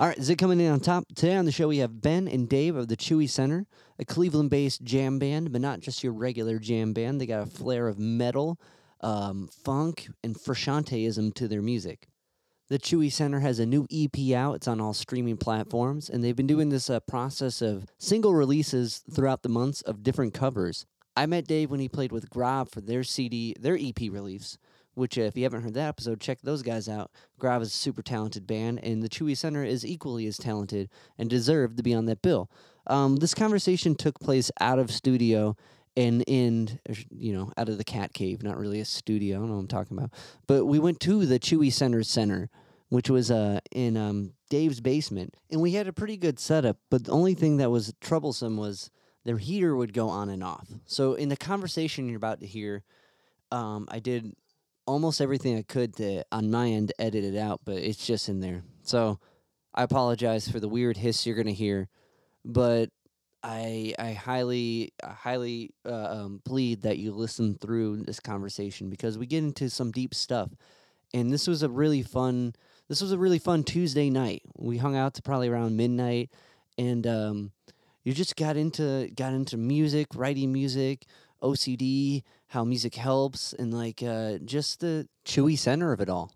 All right, Zig coming in on top. Today on the show, we have Ben and Dave of the Chewy Center, a Cleveland based jam band, but not just your regular jam band. They got a flair of metal, um, funk, and Fruscianteism to their music. The Chewy Center has a new EP out. It's on all streaming platforms, and they've been doing this uh, process of single releases throughout the months of different covers. I met Dave when he played with Grav for their CD, their EP release. Which, uh, if you haven't heard that episode, check those guys out. Grav is a super talented band, and the Chewy Center is equally as talented and deserved to be on that bill. Um, this conversation took place out of studio and in you know out of the cat cave not really a studio i don't know what i'm talking about but we went to the chewy center center which was uh, in um, dave's basement and we had a pretty good setup but the only thing that was troublesome was their heater would go on and off so in the conversation you're about to hear um, i did almost everything i could to on my end edit it out but it's just in there so i apologize for the weird hiss you're to hear but I I highly I highly uh, um, plead that you listen through this conversation because we get into some deep stuff, and this was a really fun this was a really fun Tuesday night. We hung out to probably around midnight, and um, you just got into got into music, writing music, OCD, how music helps, and like uh, just the chewy center of it all.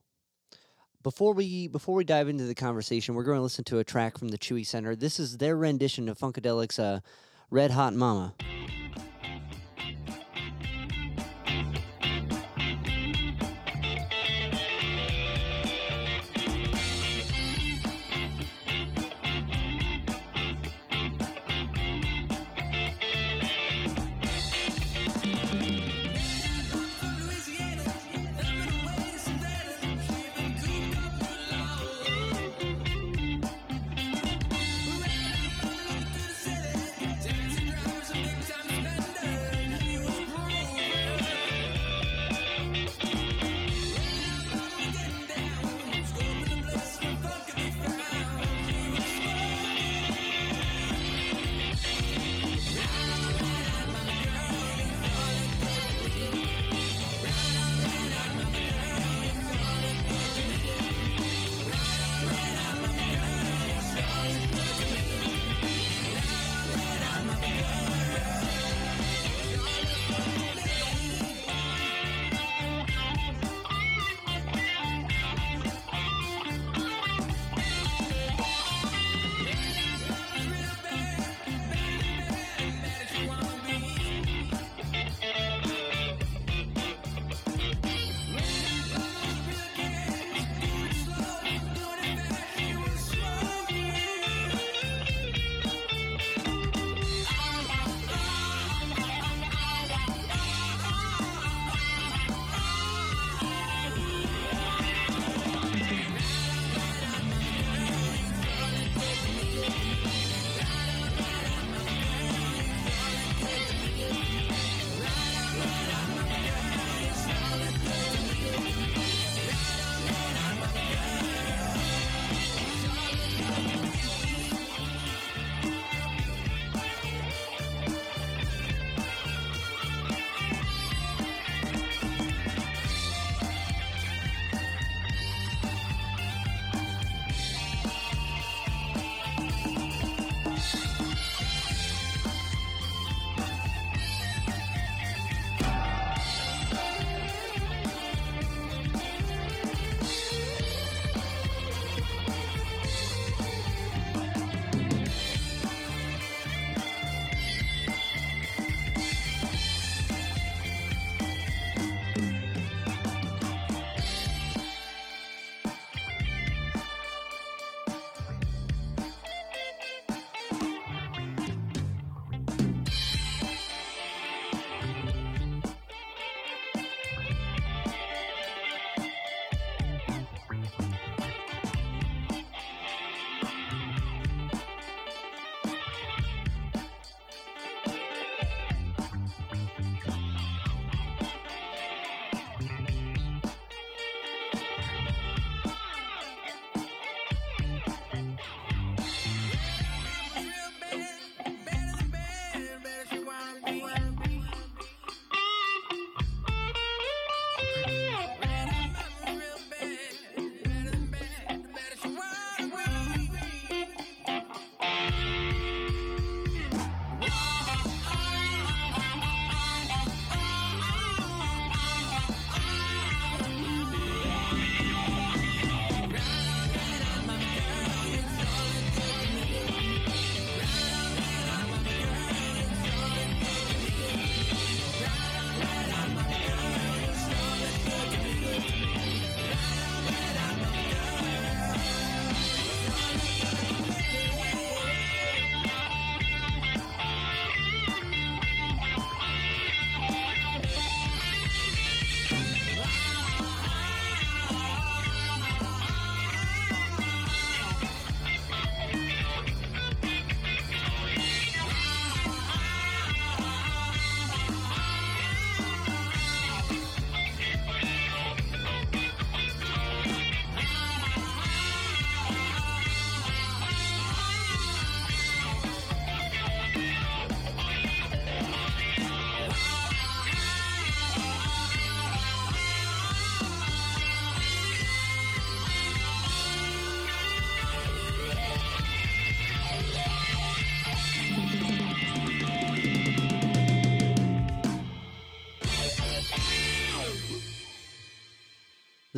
Before we before we dive into the conversation, we're going to listen to a track from the Chewy Center. This is their rendition of Funkadelic's uh, "Red Hot Mama."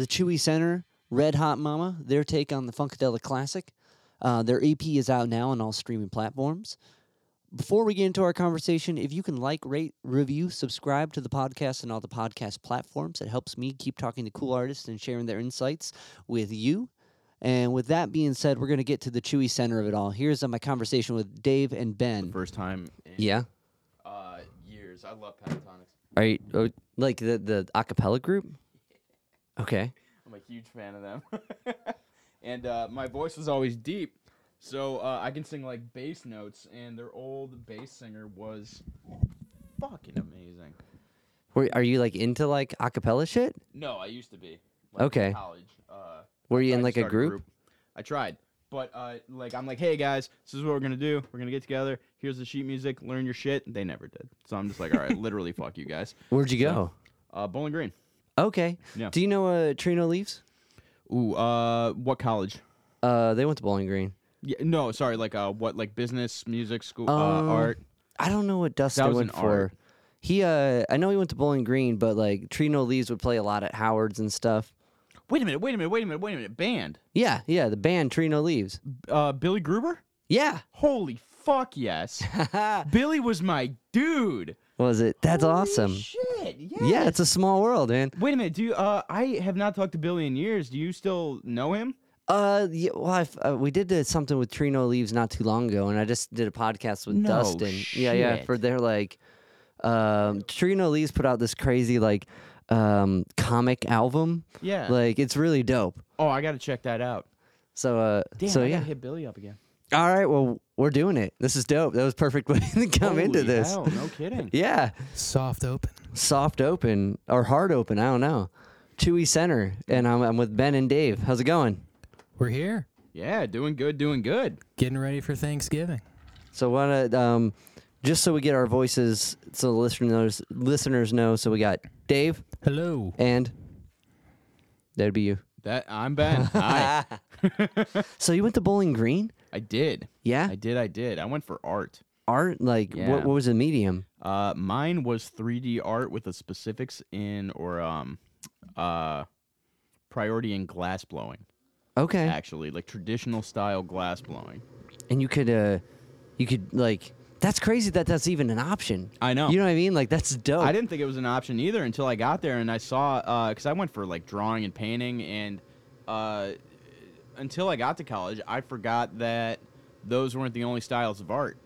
The Chewy Center, Red Hot Mama, their take on the Funkadelic Classic. Uh, their EP is out now on all streaming platforms. Before we get into our conversation, if you can like, rate, review, subscribe to the podcast and all the podcast platforms, it helps me keep talking to cool artists and sharing their insights with you. And with that being said, we're going to get to the Chewy Center of it all. Here's uh, my conversation with Dave and Ben. First time in Yeah. uh, years. I love Pentatonix. Are you oh, like the the acapella group? Okay. I'm a huge fan of them. and uh, my voice was always deep, so uh, I can sing like bass notes. And their old bass singer was fucking amazing. Were, are you like into like acapella shit? No, I used to be. Like, Okay. In college. Uh, Were you in like a group? I tried. But uh, like I'm like, hey guys, this is what we're gonna do. We're gonna get together. Here's the sheet music. Learn your shit. They never did. So I'm just like, all right, literally, fuck you guys. Where'd you go? Uh, Bowling Green. Okay. Yeah. Do you know uh, Trino Leaves? Ooh, uh, what college? Uh, they went to Bowling Green. Yeah, no, sorry, like uh, what, like business, music, school, Um, uh, art. I don't know what Dustin was went for. art. He, uh, I know he went to Bowling Green, but like Trino Leaves would play a lot at Howard's and stuff. Wait a minute, wait a minute, wait a minute, wait a minute. Band. Yeah, yeah, the band Trino Leaves. Uh, Billy Gruber. Yeah. Holy fuck yes. Billy was my dude. Was it? That's Holy awesome. Shit. Yeah. Yeah, it's a small world, man. Wait a minute. Do you, uh, I have not talked to Billy in years. Do you still know him? Uh, yeah, well, I've, uh, we did uh, something with Trino Leaves not too long ago, and I just did a podcast with No Dustin. Yeah, yeah, shit. for their like, um, Trino Leaves put out this crazy like, um, comic album. Yeah. Like, it's really dope. oh, I got to check that out. So, uh, Damn, so I yeah. gotta hit Billy up again. All right, well, we're doing it. This is dope. That was a perfect way to come into Holy this. hell, no kidding. Yeah, Soft open. soft open or hard open. I don't know. Chewy Center, and I'm, I'm with Ben and Dave. How's it going? We're here, Yeah, doing good, doing good. getting ready for Thanksgiving. So want to um, just so we get our voices, so the listeners listeners know. So we got Dave Hello. and that'd be you. That I'm Ben. Hi. So you went to Bowling Green? I did. Yeah, I did. I did. I went for art. art. Like Yeah. what? What was the medium? Uh, mine was 3D art with the specifics in or um, uh, priority in glass blowing. Okay, Actually, like traditional style glass blowing. and you could uh, you could like that's crazy that that's even an option. I know. You know what I mean? Like that's dope. I didn't think it was an option either until I got there and I saw because I went for like drawing and painting and uh, until I got to college I forgot that those weren't the only styles of art.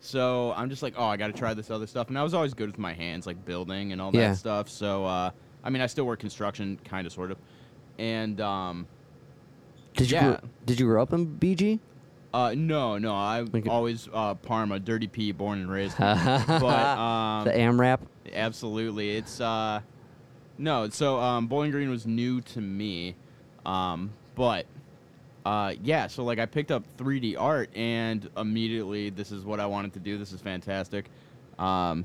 So I'm just like, oh, I got to try this other stuff, and I was always good with my hands, like building and all that Yeah. stuff. So uh, I mean, I still work construction, kind of, sort of, and um, Did you yeah. grow, did you grow up in BG? uh, no, no, I Like- always uh, Parma, Dirty P, born and raised. the but um, AMRAP. Absolutely. It's uh no, so um Bowling Green was new to me. Um but uh yeah, so like I picked up 3D art and immediately this is what I wanted to do. This is fantastic. Um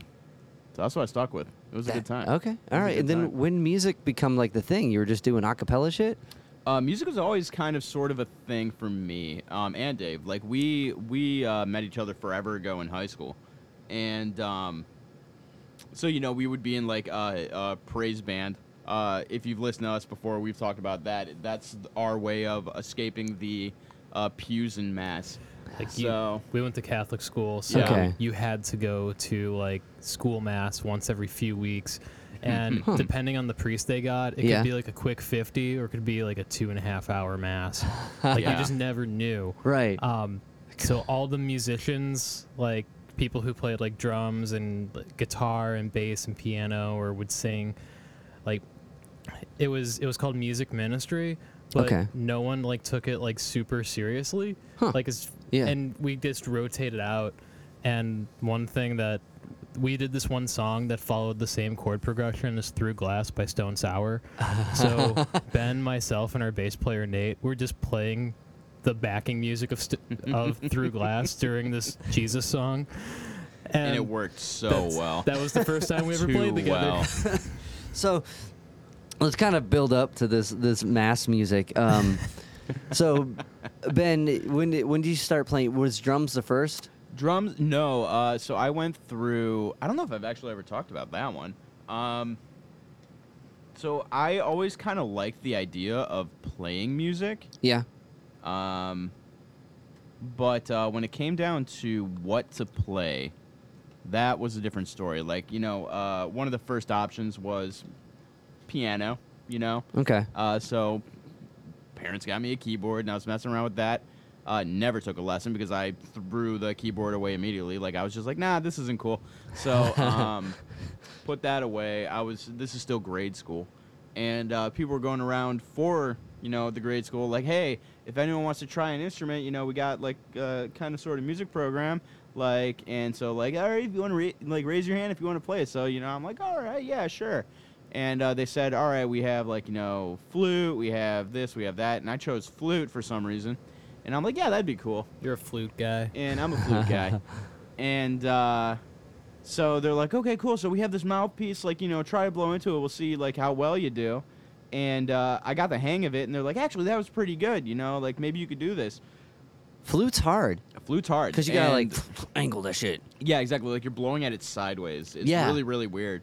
so that's what I stuck with. It was a good time. Okay, all right. And then time. when music become like the thing, you were just doing acapella shit. Uh, music was always kind of sort of a thing for me um, and Dave. Like we we uh, met each other forever ago in high school, and um, so you know we would be in like a, a praise band. Uh, if you've listened to us before, we've talked about that. That's our way of escaping the uh, pews in mass. Like So- you, we went to Catholic school, so Okay. you had to go to like school mass once every few weeks. And Huh. depending on the priest they got, it Yeah. could be like a quick 50 or it could be like a two and a half hour mass. Like Yeah. you just never knew. Right. Um, so all the musicians, like people who played like drums and like, guitar and bass and piano or would sing, like it was it was called music ministry, but Okay. no one like took it like super seriously. Huh. Like it's Yeah. and we just rotated out. And one thing that we did this one song that followed the same chord progression as Through Glass by Stone Sour. So Ben, myself, and our bass player Nate were just playing the backing music of st- of Through Glass during this Jesus song. And it worked so well. That was the first time we ever played together. well. So let's kind of build up to this this mass music. Um, so Ben, when did, when did you start playing? Was drums the first? Drums? No. Uh, so I went through. I don't know if I've actually ever talked about that one. Um, So I always kind of liked the idea of playing music. Yeah. Um, but uh, when it came down to what to play, that was a different story. Like, you know, uh, one of the first options was piano, you know? Okay. Uh, so parents got me a keyboard, and I was messing around with that. Uh, never took a lesson because I threw the keyboard away immediately. Like I was just like, nah, this isn't cool. So um, put that away. I was. This is still grade school, and uh, people were going around for you know the grade school like, hey, if anyone wants to try an instrument, you know, we got like uh, kind of sort of music program. Like and so like all right if you want to ra- like raise your hand if you want to play it so you know I'm like all right yeah sure and uh, they said, "All right, we have like you know flute, we have this, we have that," and I chose flute for some reason, and I'm like, "Yeah, that'd be cool," You're a flute guy. and I'm a flute guy, and uh, so they're like, "Okay, cool. So we have this mouthpiece, like you know, try to blow into it. We'll see like how well you do." And uh, I got the hang of it, and they're like, "Actually, that was pretty good. You know, like maybe you could do this." Flute's hard Flute's hard because you gotta like and- angle that shit. Yeah, exactly. Like you're blowing at it sideways. It's Yeah. really, really weird.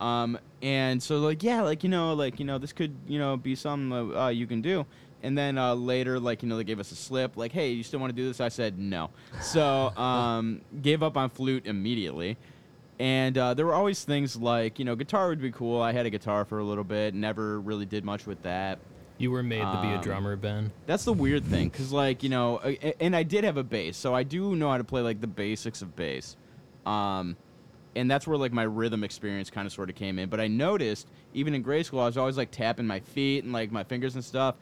Um, and so like yeah, like you know, like you know, this could you know be something uh, you can do. And then uh, later, like you know, they gave us a slip, like, "Hey, you still want to do this?" I said no. So um, gave up on flute immediately. And uh, there were always things like you know, guitar would be cool. I had a guitar for a little bit, never really did much with that. You were made to be a Um, drummer, Ben. That's the weird thing, because like you know, and I did have a bass, so I do know how to play like the basics of bass, um, and that's where like my rhythm experience kind of sort of came in. But I noticed even in grade school, I was always like tapping my feet and like my fingers and stuff,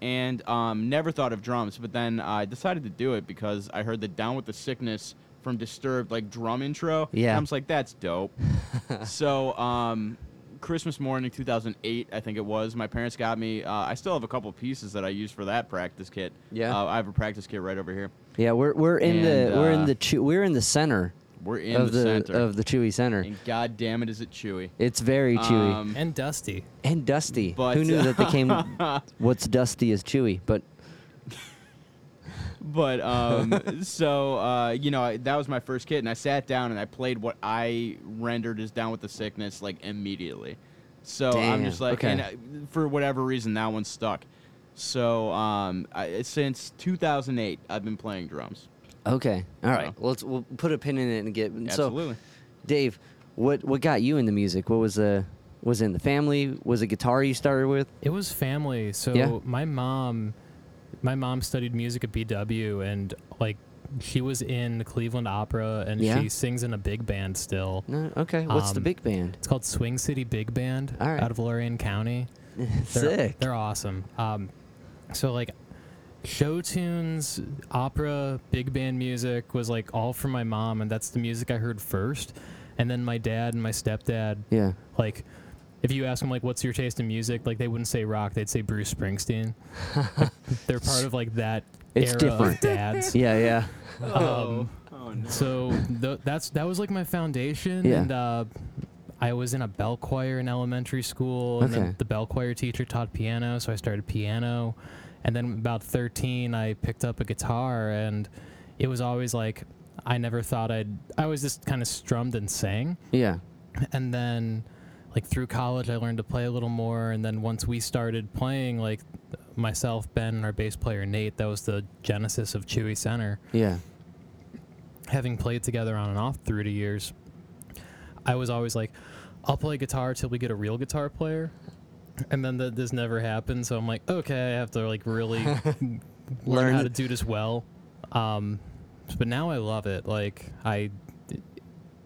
and um, never thought of drums. But then I decided to do it because I heard the "Down with the Sickness" from Disturbed like drum intro. Yeah. and I was like, that's dope. so um, Christmas morning, 2008, I think it was. My parents got me. Uh, I still have a couple pieces that I use for that practice kit. Yeah. uh, I have a practice kit right over here. Yeah, we're we're in the And, we're in uh, the we're in the center We're in of the, the, center, of the Chewy Center. and god damn it, is it chewy? It's very chewy Um, And Dusty. and dusty. but- Who knew that they came? What's dusty is chewy, but But um, so uh, you know I, that was my first kit, and I sat down and I played what I rendered as "Down with the Sickness" like immediately. So I'm Damn, just like, okay. and uh, for whatever reason, that one stuck. So um, I, since 2008, I've been playing drums. Okay, all right. Uh, Well, let's we'll put a pin in it and get. So, Dave, what what got you into music? What was the was it in the family? Was it guitar you started with? It was family. So Yeah. my mom, my mom studied music at BW, and like she was in the Cleveland Opera, and Yeah. she sings in a big band still. No. Okay. What's the Um, big band? It's called Swing City Big Band All right. out of Lorain County. They're, Sick. They're awesome. Um, so like show tunes, opera, big band music was like all from my mom, and that's the music I heard first. And then my dad and my stepdad, Yeah. like, if you ask them like, "What's your taste in music?" Like, they wouldn't say rock; they'd say Bruce Springsteen. Like, they're part of like that It's era different. of dads. Yeah. Yeah. Um, oh no. so th- that's that was like my foundation, Yeah. and uh, I was in a bell choir in elementary school, and Okay. then the bell choir teacher taught piano, so I started piano, and then about 13, I picked up a guitar, and it was always like I never thought I'd. I was just kind of strummed and sang, Yeah. and then like through college, I learned to play a little more, and then once we started playing, like myself, Ben, and our bass player Nate, that was the genesis of Chewy Center Yeah. having played together on and off through the years, I was always like, I'll play guitar till we get a real guitar player. And then th- this never happened, so I'm like, okay, I have to like really learn, Learn how it. to do this well. Um, but now I love it. Like I,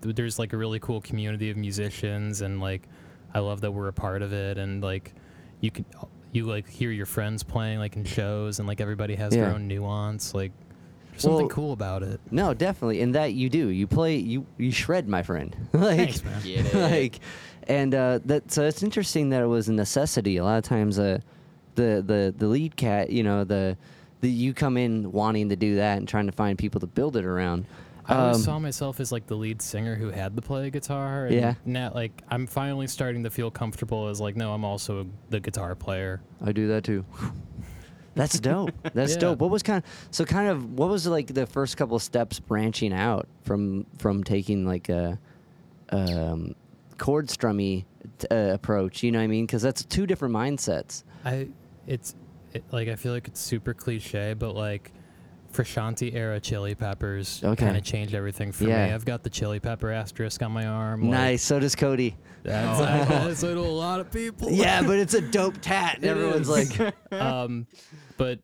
there's like a really cool community of musicians, and like I love that we're a part of it. And like you can, you like hear your friends playing like in shows, and like everybody has Yeah. their own nuance. Like there's something Well, cool about it. No, definitely. And that you do. You play. You you shred, my friend. like. Thanks, man. Get like and uh that so it's interesting that it was a necessity a lot of times uh the the the lead cat you know the the you come in wanting to do that and trying to find people to build it around I always Um, saw myself as like the lead singer who had to play guitar. And Yeah. Now, like, I'm finally starting to feel comfortable as like, no, I'm also the guitar player. i do that too that's dope that's Yeah. dope what was kind of so kind of what was like the first couple of steps branching out from from taking like a um chord strummy t- uh, approach. You know what I mean? Because that's two different mindsets. I it's it, like I feel like it's super cliche, but like Frusciante era chili peppers Okay. kind of changed everything for Yeah. me. I've got the chili pepper asterisk on my arm. like, nice. So does Cody. That's, Oh. that's to a lot of people. yeah, but it's a dope tat. And It everyone's is. like, um, but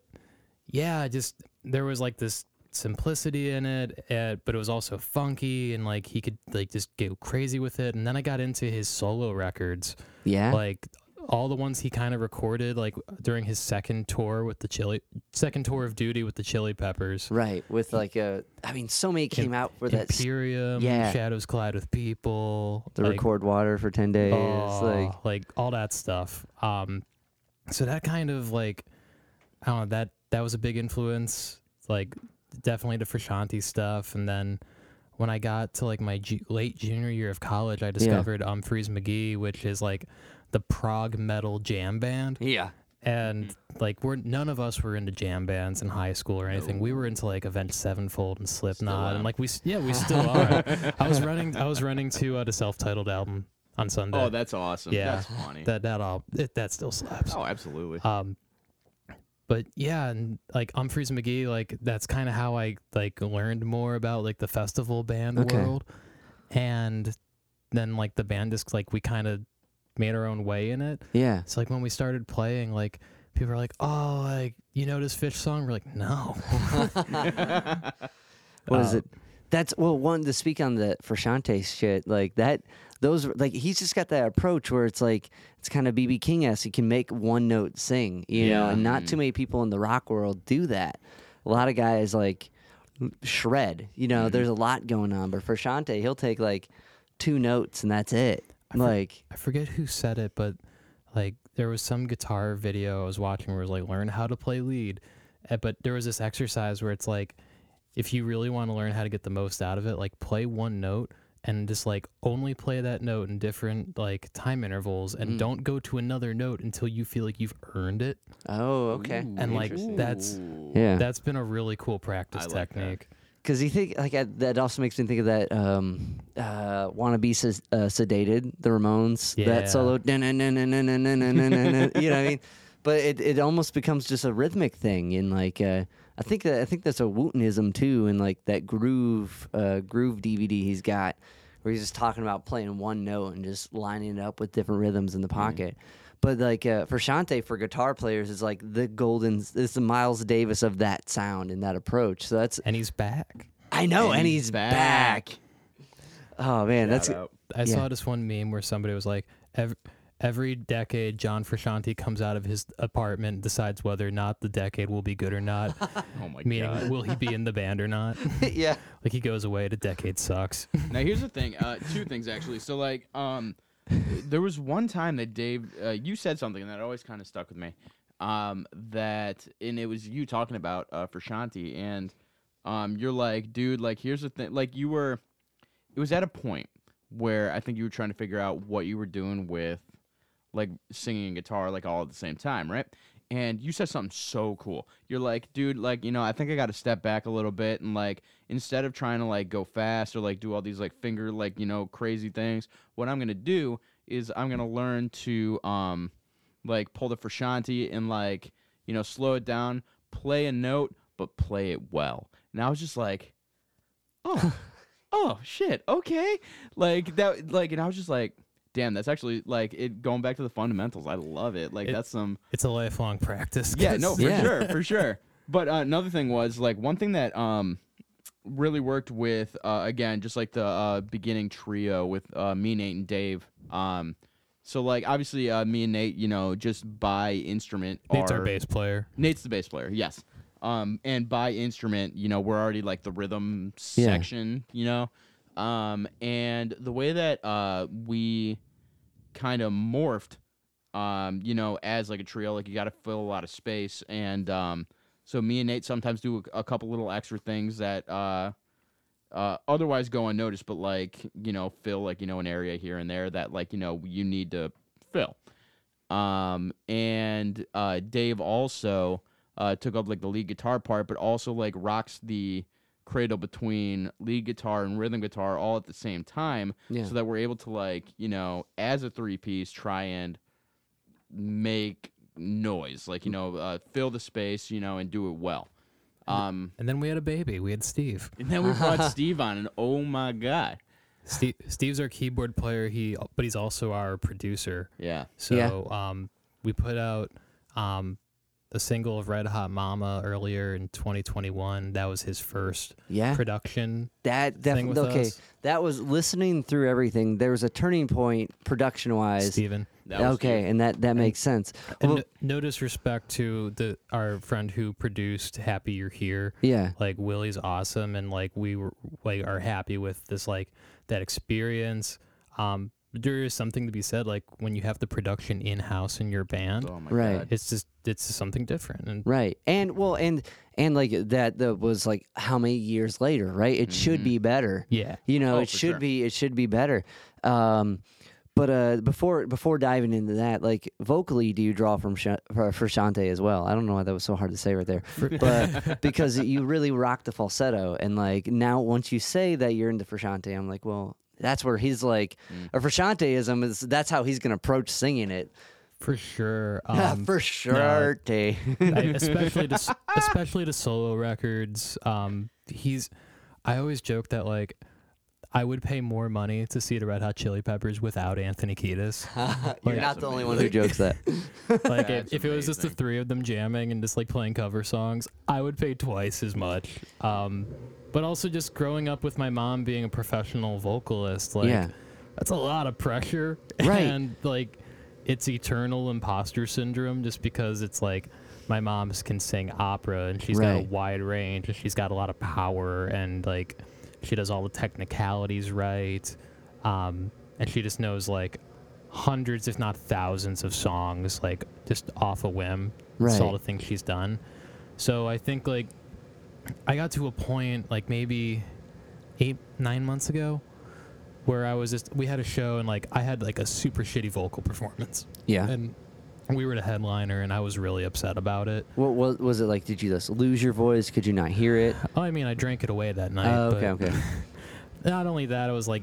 yeah, just there was like this simplicity in it, uh, but it was also funky and like he could like just go crazy with it. And then I got into his solo records, yeah, like all the ones he kind of recorded like during his second tour with the chili second tour of duty with the chili peppers right. With like a, I mean, so many came out for that. Empyrean yeah. shadows collide with people The like, record water for ten days. Oh, like, all that stuff. Um, so that kind of like, I don't know that that was a big influence. Like definitely the Frusciante stuff, and then when I got to like my ju- late junior year of college, I discovered Umphrey's McGee, which is like the prog metal jam band. yeah, And like we're none of us were into jam bands in high school or anything. We were into like Avenged Sevenfold and Slipknot, and like we yeah we still are. I was running I was running to uh, the self-titled album on Sunday. Oh, that's awesome. Yeah. That's funny. that that all it, that still slaps. oh, absolutely. Um, but yeah, and like Umphrey's McGee, like that's kind of how I like learned more about like the festival band Okay. world, and then like the band disc, like we kind of made our own way in it. yeah. So like when we started playing, like people are like, "Oh, like you know this Phish song?" We're like, "No." What is Uh, it? That's well, one to speak on the Frusciante shit like that. Those like he's just got that approach where it's like it's kind of BB King esque. He can make one note sing, you know, Yeah. and not Mm. too many people in the rock world do that. A lot of guys like shred, you know. Mhm. There's a lot going on, but Frusciante he'll take like two notes and that's it. I for- Like I forget who said it, but like there was some guitar video I was watching where it was like learn how to play lead, Uh, but there was this exercise where it's like if you really want to learn how to get the most out of it, like play one note and just like only play that note in different like time intervals and Mm. don't go to another note until you feel like you've earned it. oh okay, Ooh, And, like, that's- yeah. That's been a really cool practice I like that. technique because you think like I, that also makes me think of that um uh be ses- uh, sedated the ramones Yeah. that solo you know what i mean but it, it almost becomes just a rhythmic thing in like uh i think that i think that's a Wootenism too and like that groove uh groove dvd he's got where he's just talking about playing one note and just lining it up with different rhythms in the pocket but like uh, Frusciante, for guitar players, is like the golden, it's the Miles Davis of that sound and that approach. So that's And he's back. I know, and, And he's, he's back. back. Oh man, that's out. I Yeah. saw this one meme where somebody was like, every, every decade, John Frusciante comes out of his apartment, decides whether or not the decade will be good or not. Oh my meaning, god. will he be in the band or not? yeah. like he goes away, the decade sucks. now here's the thing. Uh, two things actually. So like, um, there was one time that Dave, uh, you said something that always kind of stuck with me. Um, that and it was you talking about uh, Frusciante, and um, you're like, dude, like here's the thing. Like you were, it was at a point where I think you were trying to figure out what you were doing with, like singing and guitar, like all at the same time, right? And you said something so cool. You're like, dude, like, you know, I think I got to step back a little bit and like instead of trying to like go fast or like do all these like finger like, you know, crazy things, what I'm going to do is I'm going to learn to um like pull the Frusciante and like, you know, slow it down, play a note, but play it well. And I was just like, "Oh. oh shit. Okay." Like that like and I was just like, "Damn, that's actually like it going back to the fundamentals. I love it. Like It- that's some It's a lifelong practice. Yeah, no, for Yeah. sure, for sure. But uh, another thing was like one thing that um really worked with uh, again just like the uh, beginning trio with uh, me, Nate, and Dave. Um, so like obviously uh, me and Nate, you know, just by instrument. Nate's are, our bass player. Nate's the bass player, yes. Um, and by instrument, you know, we're already like the rhythm Yeah. section, you know. Um, and the way that uh we kind of morphed, um, you know, as like a trio, like you got to fill a lot of space, and um, so me and Nate sometimes do a, a couple little extra things that uh. Uh, otherwise go unnoticed, but like you know, fill like you know an area here and there that like you know you need to fill. Um, and uh, Dave also uh, took up like the lead guitar part, but also like rocks the cradle between lead guitar and rhythm guitar all at the same time Yeah. so that we're able to like you know as a three piece try and make noise like you know uh, fill the space you know and do it well um And then we had a baby. We had Steve. and then we brought steve on and oh my god Steve Steve's our keyboard player. He but he's also our producer. yeah So Yeah. um, we put out um, a single of Red Hot Mama earlier in 2021. That was his first Yeah. production That definitely okay. us. That was listening through everything. There was a turning point production wise. Steven. that Okay, Steve. and that that makes sense. And Well, no, no disrespect to the our friend who produced Happy You're Here. yeah, Like Willie's awesome and like we were like are happy with this like that experience. Um there is something to be said like when you have the production in house in your band, oh my Right. god it's just it's something different and right. And well, and and like that that was like how many years later, right? It should Mhm. be better. yeah. You know, Oh, it should sure. be it should be better. Um but uh, before before diving into that, like vocally, do you draw from Sh- for, for Shante as well? I don't know why that was so hard to say right there, but because you really rock the falsetto, and like now once you say that you're into Frusciante, I'm like, well, that's where he's like, Mm. or Fruscianteism is that's how he's gonna approach singing it. For sure. Um, for sure, I- especially to especially to solo records. Um, he's. I always joke that like, I would pay more money to see the Red Hot Chili Peppers without Anthony Kiedis. You're Like- not the only one who jokes that. Like, if, if it was just the three of them jamming and just like playing cover songs, I would pay twice as much. Um, but also just growing up with my mom being a professional vocalist, like Yeah. that's a lot of pressure. Right. And like it's eternal imposter syndrome just because it's like my mom can sing opera and she's got a wide range and she's got a lot of power and like she does all the technicalities right. Um, and she just knows like hundreds, if not thousands, of songs like just off a whim. That's all the things she's done. So I think like I got to a point like maybe eight, nine months ago where I was just we had a show and like I had like a super shitty vocal performance Yeah. and we were the headliner and I was really upset about it. What was, was it like? Did you just lose your voice? Could you not hear it? Oh, I mean, I drank it away that night. Oh, okay, okay. Not only that, I was like,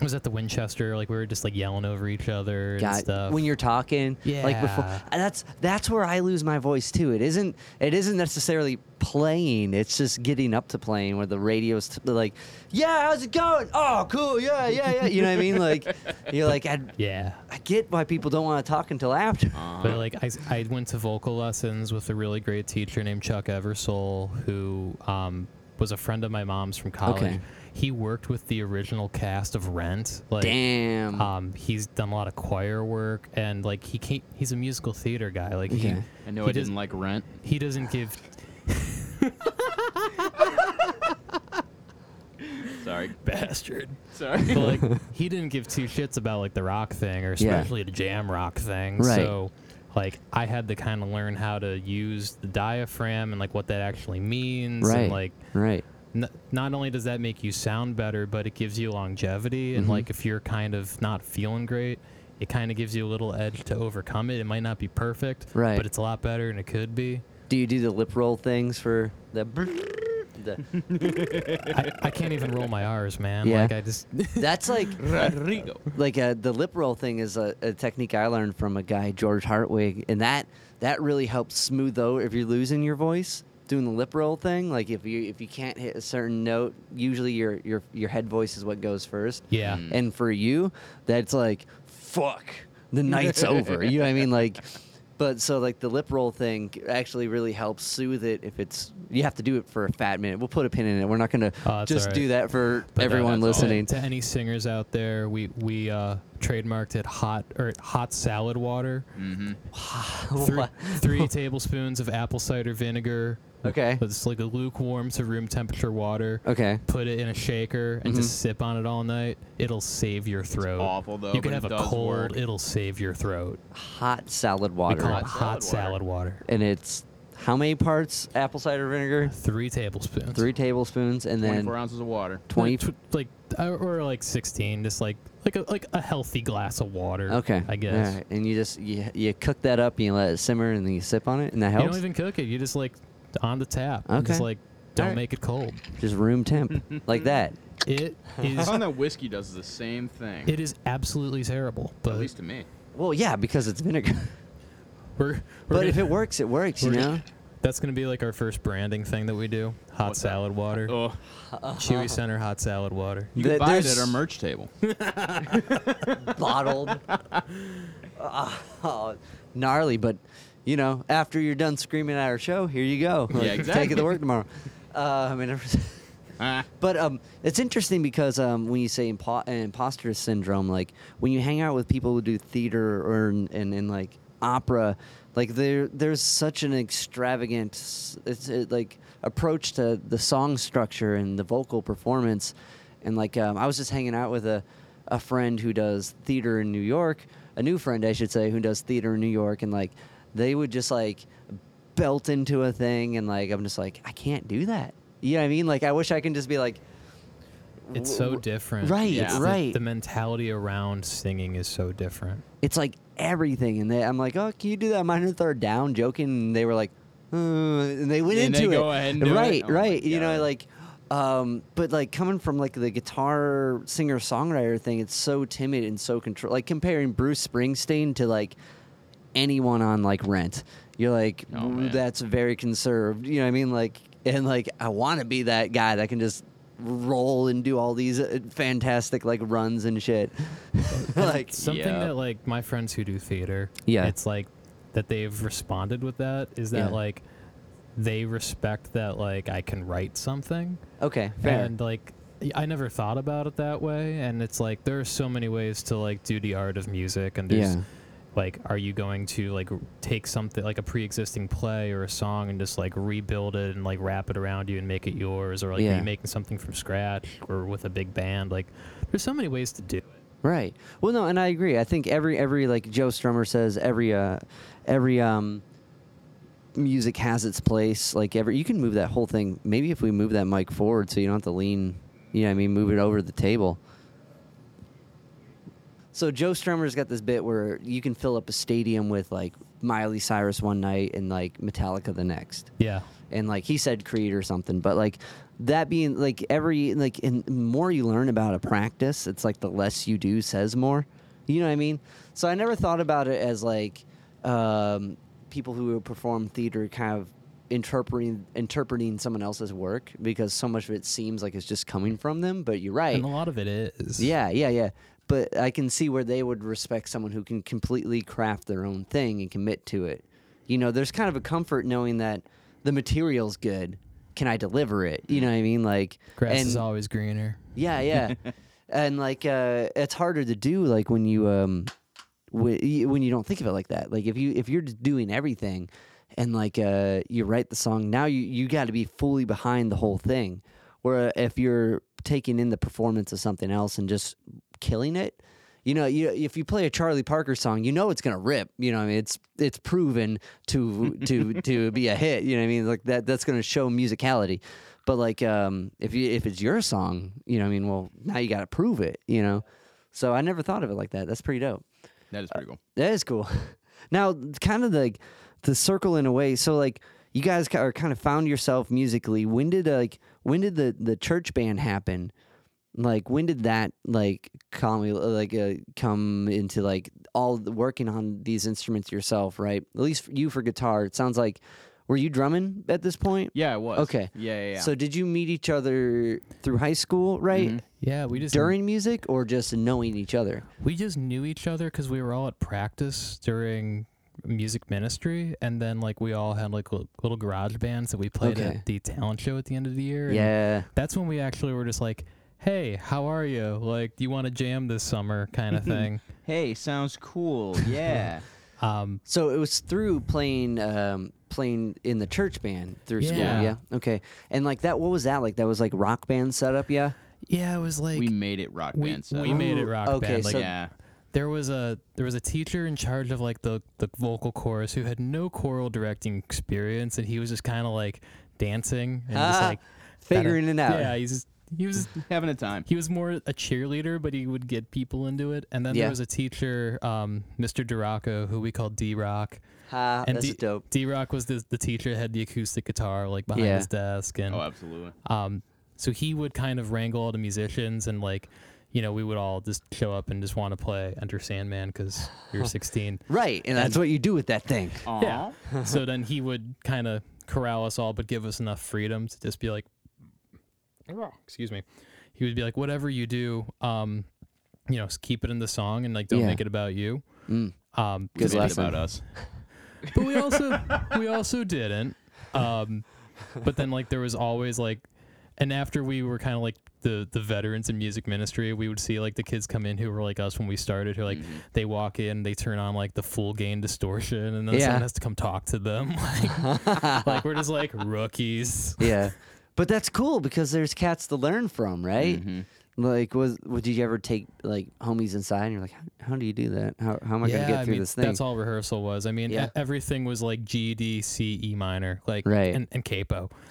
I was at the Winchester, like we were just like yelling over each other and God, stuff. when you're talking, yeah. like before, that's that's where I lose my voice too. It isn't it isn't necessarily playing. It's just getting up to playing where the radio's t- like, yeah, how's it going? Oh, cool, yeah, yeah, yeah. You know what I mean? Like, you're like, I, yeah. I get why people don't want to talk until after. But like I, I went to vocal lessons with a really great teacher named Chuck Eversole, who um, was a friend of my mom's from college. Okay. He worked with the original cast of Rent. Like, Damn. Um, he's done a lot of choir work, and like he can't, he's a musical theater guy. Like he, Okay. I know he I does- didn't like Rent. he doesn't give Sorry. bastard. Sorry. but like he didn't give two shits about like the rock thing or Yeah. especially the jam rock thing. Right. So like I had to kind of learn how to use the diaphragm and like what that actually means. Right. And like right. N- not only does that make you sound better, but it gives you longevity. And Mhm. like if you're kind of not feeling great, it kind of gives you a little edge to overcome it. It might not be perfect, Right. but it's a lot better than it could be. Do you do the lip roll things for the? the I, I can't even roll my R's, man. Yeah. Like I just that's like Rodrigo. like uh, the lip roll thing is a, a technique I learned from a guy George Hartwig, and that that really helps smooth out if you're losing your voice doing the lip roll thing. Like if you if you can't hit a certain note, usually your your your head voice is what goes first. yeah. Mm. And for you, that's like fuck, the night's over. You know what I mean? Like. But so like the lip roll thing actually really helps soothe it if it's you have to do it for a fat minute. We'll put a pin in it. We're not gonna Oh, just all right. do that for But, everyone that's listening. To any singers out there, we we uh, trademarked it hot or hot salad water. Mm-hmm. Three, three tablespoons of apple cider vinegar. Okay. But it's like a lukewarm to room temperature water. Okay. Put it in a shaker and just sip on it all night. It'll save your throat. awful, though, You can but have it a does cold. work. It'll save your throat. Hot salad We water. call it Hot hot salad salad water. and it's how many parts apple cider vinegar? Three tablespoons. Three tablespoons, and then 24 ounces of water. twenty. Like, tw- like uh, or like sixteen, just like like a like a healthy glass of water. Okay, I guess. Alright, And you just you, you cook that up, and you let it simmer, and then you sip on it, and that helps You helps. don't even cook it. You just like on the tap. Okay. Just like don't Alright. make it cold. Just room temp, like that. It is. I is found that whiskey does the same thing. it is absolutely terrible. But at least to me. Well, yeah, because it's vinegar. we're, we're but gonna- if it works, it works. You know. gonna- that's gonna be like our first branding thing that we do. Hot What's that? salad water. Oh, Chewy Center hot salad water. you Th- can buy it at our merch table. bottled. Ah, oh, gnarly, but you know, after you're done screaming at our show, here you go. Yeah, exactly. Take it to work tomorrow. Uh, I mean, Ah, but um, it's interesting because um, when you say impo- imposter syndrome, like when you hang out with people who do theater or in, in, in like opera, like there there's such an extravagant it's it, like approach to the song structure and the vocal performance, and like um, I was just hanging out with a a friend who does theater in New York, a new friend I should say who does theater in New York, and like they would just like belt into a thing, and like I'm just like I can't do that. You know what I mean? Like I wish I can just be like. It's so different. Right, the- right. The, mentality around singing is so different. It's like everything, and they, I'm like, oh, can you do that minor third down? Joking, and they were like, uh, and they went And they into it. go ahead and do it? right, Oh right. You know, like, um, but like coming from like the guitar singer songwriter thing, it's so timid and so control. Like comparing Bruce Springsteen to like anyone on like Rent, you're like, Oh, that's very conserved. You know what I mean? Like, and like I want to be that guy that can just roll and do all these uh, fantastic like runs and shit. like, Something Yeah. that like my friends who do theater, Yeah. it's like that they've responded with that is that Yeah. like they respect that like I can write something okay, fair. and like I never thought about it that way and it's like there are so many ways to like do the art of music and there's Yeah. Like are you going to like take something like a pre-existing play or a song and just like rebuild it and like wrap it around you and make it yours or like are you making something from scratch or with a big band like there's so many ways to do it Right. Well, no, and I agree. I think every every like Joe Strummer says every uh every um music has its place. Like every you can move that whole thing. Maybe if we move that mic forward so you don't have to lean. You know, what I mean, move it over the table. So Joe Strummer's got this bit where you can fill up a stadium with like Miley Cyrus one night and like Metallica the next yeah and like he said Creed or something, but like that being like every like and more you learn about a practice, it's like the less you do says more. You know what I mean? So I never thought about it as like um, people who perform theater kind of interpreting interpreting someone else's work because so much of it seems like it's just coming from them. But you're right. and a lot of it is Yeah, yeah, yeah. But I can see where they would respect someone who can completely craft their own thing and commit to it. You know, there's kind of a comfort knowing that the material's good. Can I deliver it? You know what I mean? Like grass and is always greener yeah, yeah. and like uh it's harder to do like when you um when you don't think of it like that. Like if you if you're doing everything and like uh you write the song, now you you got to be fully behind the whole thing. Where if you're taking in the performance of something else and just killing it, you know, you if you play a Charlie Parker song, you know it's gonna rip. You know, I mean, it's it's proven to to to be a hit. You know, what I mean, like that that's gonna show musicality. But like, um, if you if it's your song, you know, what I mean, well, now you got to prove it. You know, so I never thought of it like that. That's pretty dope. that is pretty cool. That is cool. now, kind of like the circle in a way. So like, you guys are kind of found yourself musically. When did like when did the the church band happen? Like when did that like come like uh, come into like all the working on these instruments yourself? Right, at least you for guitar. It sounds like were you drumming at this point? Yeah, it was. Okay. Yeah, yeah, yeah. So did you meet each other through high school, right? Mhm. yeah we just During music or just knowing each other? we just knew each other because we were all at practice during music ministry and then like we all had like li- little garage bands that we played Okay. at the talent show at the end of the year Yeah. that's when we actually were just like hey how are you like do you want to jam this summer kind of thing hey, sounds cool. Yeah. um So it was through playing um playing in the church band through school, Yeah. yeah. Okay. And like that what was that like? That was like rock band setup, yeah? yeah it was like we made it rock we, band. So. we made it rock Okay, band like so- yeah. there was a there was a teacher in charge of like the the vocal chorus who had no choral directing experience and he was just kind of like dancing and just Ah, like Figuring kinda- it out. Yeah, he's just he was having a time. he was more a cheerleader, but he would get people into it. And then Yeah. there was a teacher, um, Mr. Duraco, who we called D Rock. Ha, And that's D- dope. D Rock was the, the teacher that had the acoustic guitar like behind Yeah. his desk, and Oh, absolutely. um, so he would kind of wrangle all the musicians, and like, you know, we would all just show up and just want to play Enter Sandman because you're 16. Right, and that's what you do with that thing. Aw. Yeah. so then he would kind of corral us all, but give us enough freedom to just be like, excuse me. He would be like, whatever you do, um, you know, s- keep it in the song and like don't Yeah. make it about you. Mm. Um, Good 'cause Made it- it lesson. about us. but we also we also didn't. Um, but then like there was always like, and after we were kind of like the the veterans in music ministry, we would see like the kids come in who were like us when we started, who like Mhm. they walk in, they turn on like the full gain distortion, and then Yeah. someone has to come talk to them. Like, like we're just like rookies. yeah, but that's cool because there's cats to learn from, right? Mhm. Like, was would you ever take like homies inside and you're like, how, how do you do that? How how am I yeah, gonna get I through mean, this thing? that's all rehearsal was. I mean, Yeah. everything was like G, D, C, E minor, like Right. and, and capo.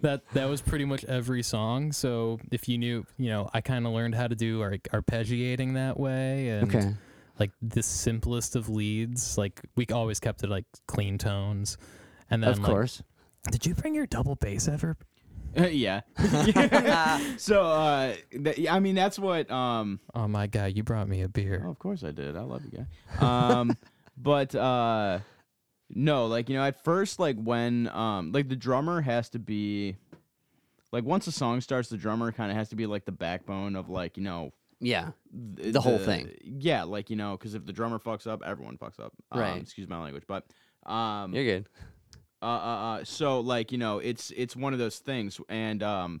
that that was pretty much every song. So if you knew, you know, I kind of learned how to do ar- arpeggiating that way, and okay. like the simplest of leads. Like we always kept it like clean tones. And then, Of like, course. did you bring your double bass ever? yeah. so, uh, th- I mean, that's what. Um, Oh my god, you brought me a beer. oh, of course I did. I love you, guy. Um, but uh, no, like you know, at first, like when um, like the drummer has to be, like once a song starts, the drummer kind of has to be like the backbone of like you know Yeah. th- The whole thing. Yeah, like you know, because if the drummer fucks up, everyone fucks up. Um, Right. excuse my language, but um, You're good. Uh, uh, uh, so like you know, it's it's one of those things, and um,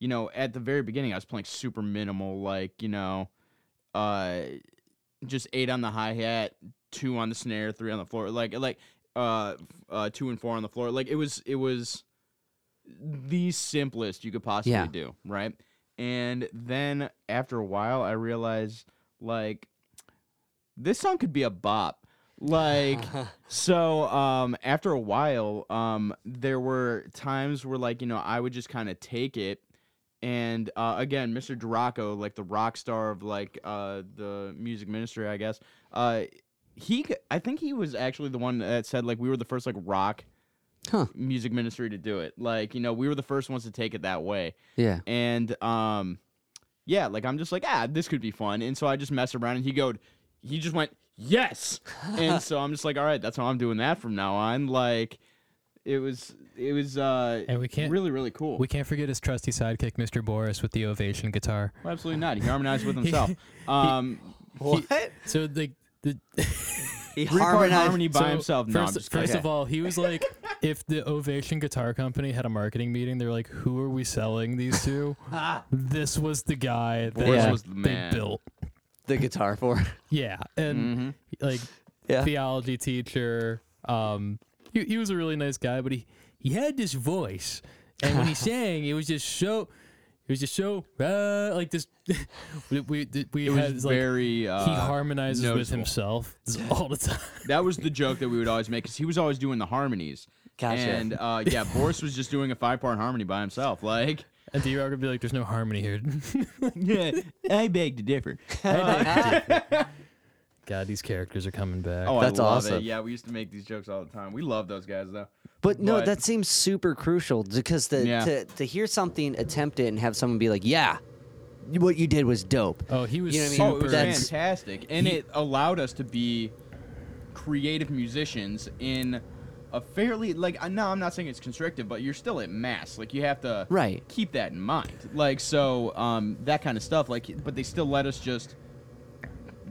you know, at the very beginning, I was playing super minimal, like you know, uh, just eight on the hi hat, two on the snare, three on the floor, like like uh, uh, two and four on the floor. Like it was it was the simplest you could possibly Yeah. do, right? And then after a while, I realized like this song could be a bop. Like so um after a while um there were times where like you know I would just kind of take it and uh, again Mr. Duraco like the rock star of like uh the music ministry I guess uh he I think he was actually the one that said like we were the first like rock Huh. music ministry to do it like you know we were the first ones to take it that way Yeah. and um yeah like i'm just like ah this could be fun and so i just mess around and he go he just went yes and so i'm just like all right that's how i'm doing that from now on like it was it was uh And we can't really really cool we can't forget his trusty sidekick, Mr. Boris, with the ovation guitar. Well, absolutely not he harmonized with himself um What? So the the He three part harmonized. harmony by so himself no First, first kidding of all, he was like, if the Ovation Guitar Company had a marketing meeting, they're like, "Who are we selling these to?" this was the guy that Yeah. was the they built. The guitar for. Yeah, and hmm like Yeah. theology teacher. Um, he, he was a really nice guy, but he he had this voice, and when he sang, it was just so. It was just so uh, like this. we we, we it had was like very uh he harmonizes with himself all the time. that was the joke that we would always make because he was always doing the harmonies Gotcha. and uh yeah boris was just doing a five part harmony by himself like And D Rock would be like, "There's no harmony here." yeah i beg to differ God, these characters are coming back. Oh, That's I love awesome. it. Yeah, we used to make these jokes all the time. We love those guys though. But no, But- that seems super crucial because the, Yeah. to to hear something attempted and have someone be like, "Yeah, what you did was dope." Oh, he was You know what I mean? Oh, it was That's- fantastic, and He- it allowed us to be creative musicians in a fairly like. uh, No, I'm not saying it's constrictive, but you're still at mass. Like you have to Right. keep that in mind. Like so, um, that kind of stuff. Like, but they still let us just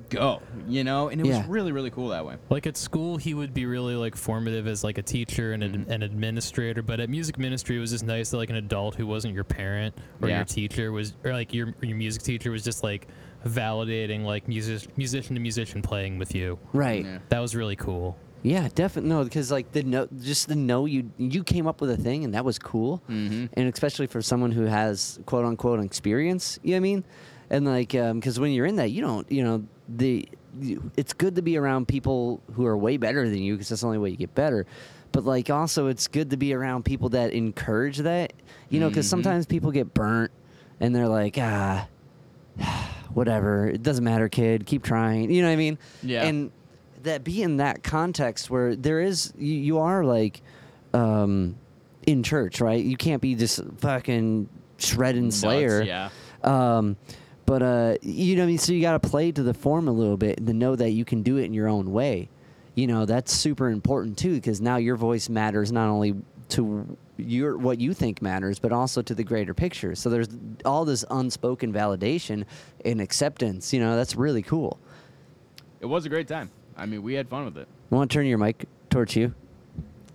go, you know, and it Yeah. was really really cool that way. Like at school, he would be really like formative as like a teacher and Mm-hmm. an, an administrator. But at music ministry, it was just nice that like an adult who wasn't your parent or Yeah. your teacher was, or like your your music teacher was just like validating like music musician to musician playing with you. Right. Yeah. That was really cool. Yeah, definitely. No, because like the no, just the no, you you came up with a thing and that was cool, Mm-hmm. and especially for someone who has quote unquote experience. You know what I mean? And like, because when you're in that, you don't, you know, the you, it's good to be around people who are way better than you because that's the only way you get better. But like, also, it's good to be around people that encourage that. You know, because Mhm. sometimes people get burnt and they're like, ah, whatever, it doesn't matter, kid, keep trying. You know what I mean? Yeah. And that be in that context where there is, you, you are like, um, in church, right? You can't be just fucking shredding Nuts, Slayer. yeah. Um, but uh, you know, what I mean, so you got to play to the form a little bit and to know that you can do it in your own way. You know, that's super important too, because now your voice matters not only to your what you think matters, but also to the greater picture. So there's all this unspoken validation and acceptance. You know, that's really cool. It was a great time. I mean, we had fun with it. Want to turn your mic towards you,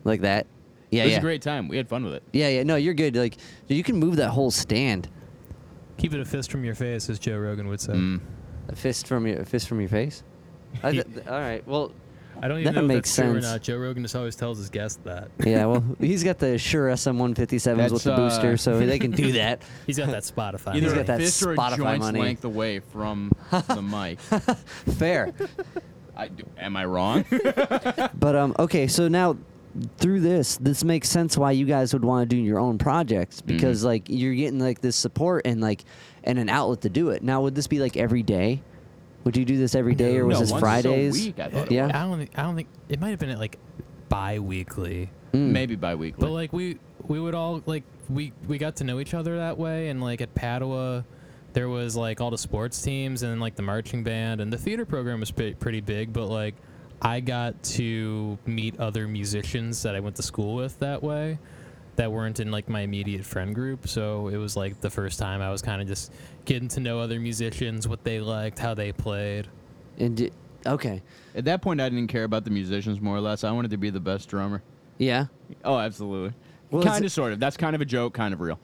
like that? Yeah, it was yeah, a great time. We had fun with it. yeah, yeah. No, you're good. Like you can move that whole stand. Keep it a fist from your face, as Joe Rogan would say. Mm. A fist from your a fist from your face. I th- all right. Well, I don't even That know if makes that's true or sense. not. Joe Rogan just always tells his guests that. Yeah, well, he's got the Shure SM157s with the booster, uh, so they can do that. He's got that Spotify. Either He's a got that fist or a Spotify joint's money. length away from the mic. Fair. I, am I wrong? But um, okay, so now through this, this makes sense why you guys would want to do your own projects Mm-hmm. because like you're getting like this support and like and an outlet to do it. Now, would this be like every day? Would you do this every day, or was no, this once Fridays? A week, I thought it Yeah. I don't think. I don't think it might have been like bi-weekly. Mm. Maybe bi-weekly. But like we we would all like we we got to know each other that way, and like at Padua, there was like all the sports teams and like the marching band and the theater program was pre- pretty big. But like I got to meet other musicians that I went to school with that way, that weren't in like my immediate friend group. So it was like the first time I was kind of just getting to know other musicians, what they liked, how they played. And di- okay, At that point, I didn't care about the musicians more or less. I wanted to be the best drummer. yeah. Oh, absolutely. Well, is kind it- of, sort of. That's kind of a joke, kind of real.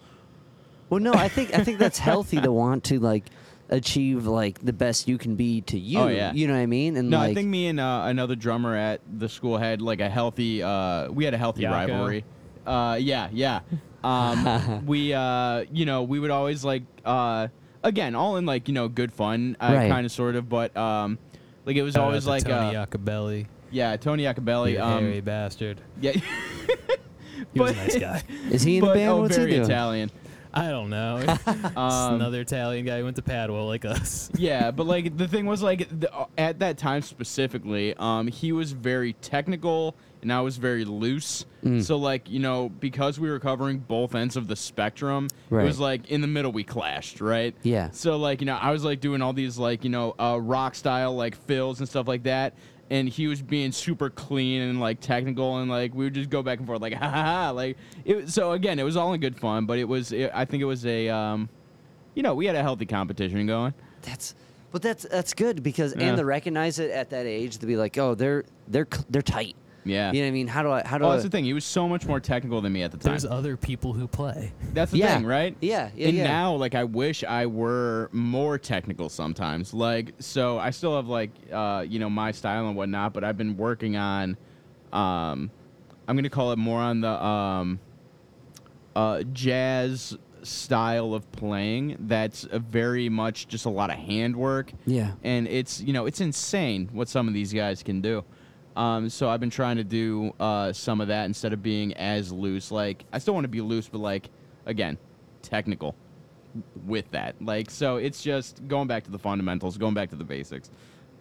Well, no, I think I think that's healthy to want to like achieve like the best you can be to you. Oh, yeah. You know what I mean? And No, like, I think me and uh, another drummer at the school had like a healthy. Uh, we had a healthy Yako. rivalry. Uh, yeah, yeah. Um, we, uh, you know, we would always like, uh, again, all in like you know good fun, uh, Right. kind of sort of, but um, like it was Shout always to like, Tony uh, Iacobelli, yeah, Tony Iacobelli. you Um, hairy bastard. yeah, He was a nice guy. is he in a but, band? oh, What's he very doing? Italian. I don't know. Um, another Italian guy who went to Padua like us. yeah, but like the thing was like the, uh, at that time specifically, um, he was very technical and I was very loose. Mm. So like you know because we were covering both ends of the spectrum, it was like in the middle we clashed, right? Yeah. So like you know I was like doing all these like you know uh, rock style like fills and stuff like that. And he was being super clean and like technical, and like we would just go back and forth, like ha ha ha. Like it. So again, it was all in good fun, but it was. It, I think it was a, um, you know, we had a healthy competition going. That's but that's that's good because Yeah. and to recognize it at that age to be like, oh, they're they're they're tight. Yeah. You know what I mean? How do I how do Oh, I? that's the thing. He was so much more technical than me at the time. There's other people who play. That's the Yeah. thing, right? Yeah, yeah, and yeah. now, like, I wish I were more technical sometimes. Like, so I still have like, uh, you know, my style and whatnot, but I've been working on, um, I'm gonna call it more on the um, uh, jazz style of playing. That's a very much just a lot of handwork yeah. and it's you know it's insane what some of these guys can do. Um, so I've been trying to do uh, some of that instead of being as loose. Like I still want to be loose, but like again, technical with that. Like so, it's just going back to the fundamentals, going back to the basics.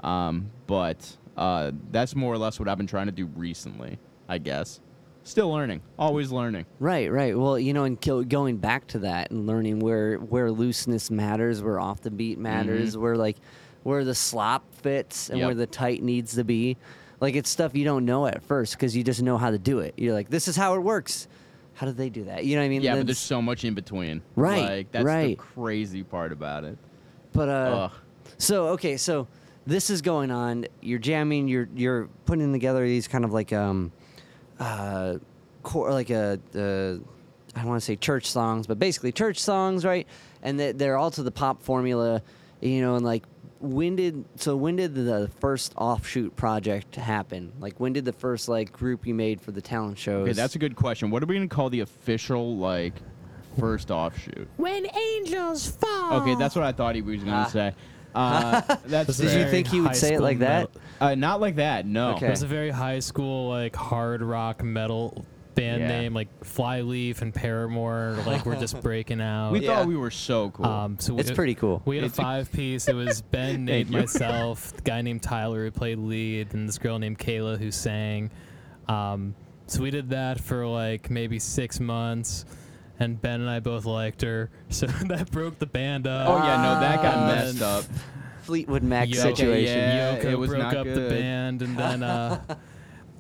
Um, but uh, that's more or less what I've been trying to do recently. I guess. Still learning, always learning. Right, right. Well, you know, and going back to that and learning where where looseness matters, where off the beat matters, where like where the slop fits and Mm-hmm. Yep. where the tight needs to be. Like it's stuff you don't know at first because you just know how to do it. You're like, this is how it works. How do they do that? You know what I mean? Yeah, but there's so much in between. Right, Like that's right. the crazy part about it. But uh, Ugh. so okay, so this is going on. You're jamming. You're you're putting together these kind of like um, uh, core like a uh, I don't want to say church songs, but basically church songs, right? And they, they're all to the pop formula, you know. And like, when did so when did the first offshoot project happen? Like, when did the first like group you made for the talent shows? Okay, that's a good question. What are we gonna call the official like first offshoot? When angels fall. Okay, that's what I thought he was gonna Ah. say. Uh, that's That's Did you very think he would high say it school like that? metal- uh, not like that. No. Okay. It was a very high school, like hard rock metal band Yeah. name like Flyleaf and Paramore like we're just breaking out. We Yeah. thought we were so cool. um, so It's we, pretty cool. We had a It's- five piece. It was Ben, Nate, myself, the guy named Tyler who played lead, and this girl named Kayla who sang. Um, so we did that for like maybe six months, and Ben and I both liked her. So that broke the band up. oh yeah, no, that got Ah. messed up. Fleetwood Mac Yo- situation. yeah. Yoko it was broke not up the band, and then uh,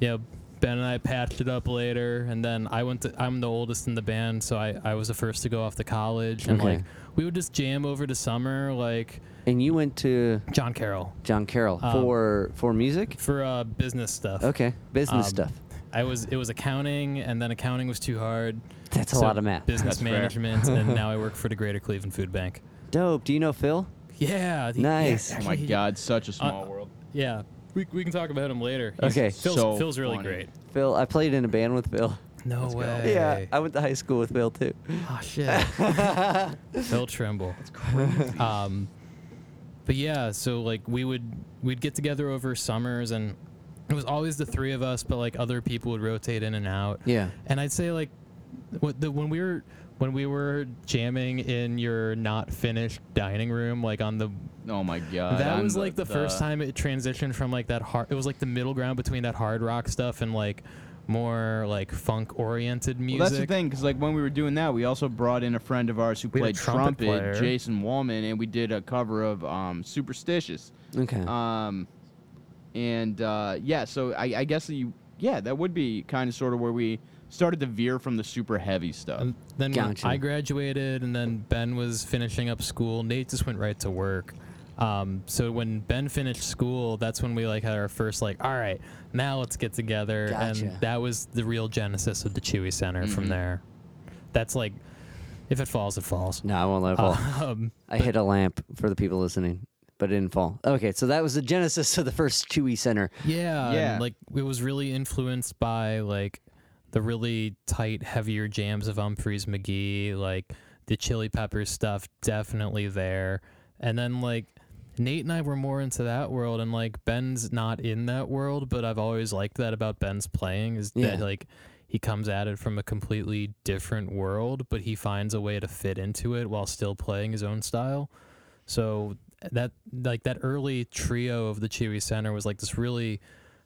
you know Ben and I patched it up later, and then I went to. I'm the oldest in the band, so I I was the first to go off to college, and Okay. like we would just jam over the summer, like And you went to John Carroll John Carroll Um, for for music. for uh, business stuff. Okay, business Um, stuff. I was it was accounting, and then accounting was too hard. That's a lot of math. Business That's fair. management, and now I work for the Greater Cleveland Food Bank. Dope. Do you know Phil? Yeah. he- Nice. yeah, Oh my actually, God, such a small world. Yeah. We, we can talk about him later. He's- Okay. Phil's, So Phil's really funny. great. Phil, I played in a band with Phil. No Let's go. way. Yeah, I went to high school with Phil too. Oh shit. Phil Trimble. Um, but yeah, so like we would we'd get together over summers, and it was always the three of us, but like other people would rotate in and out. Yeah. And I'd say like, what the when we were when we were jamming in your not finished dining room, like on the Oh my God. that I'm was like the, first time it transitioned from like that hard. It was like the middle ground between that hard rock stuff and like more like funk oriented music. Well, that's the thing, because like when we were doing that, we also brought in a friend of ours who We played trumpet trumpet. Jason Wallman, and we did a cover of um, "Superstitious." Okay. Um, and uh, yeah, so I, I guess you, yeah, that would be kind of sort of where we started to veer from the super heavy stuff. And then Gotcha. I graduated, and then Ben was finishing up school. Nate just went right to work. Um, so when Ben finished school, that's when we like had our first like, all right, now let's get together, Gotcha. and that was the real genesis of the Chewy Center. From Mhm. there, that's like, if it falls, it falls. no, I won't let it fall. Um, I hit a lamp for the people listening, but it didn't fall. Okay, so that was the genesis of the first Chewy Center. Yeah, and, Yeah. like it was really influenced by like the really tight, heavier jams of Umphrey's McGee, like the Chili Peppers stuff, definitely there. And then like Nate and I were more into that world, and like Ben's not in that world, but I've always liked that about Ben's playing is that like he comes at it from a completely different world, but he finds a way to fit into it while still playing his own style. So that like that early trio of the Chewy Center was like this really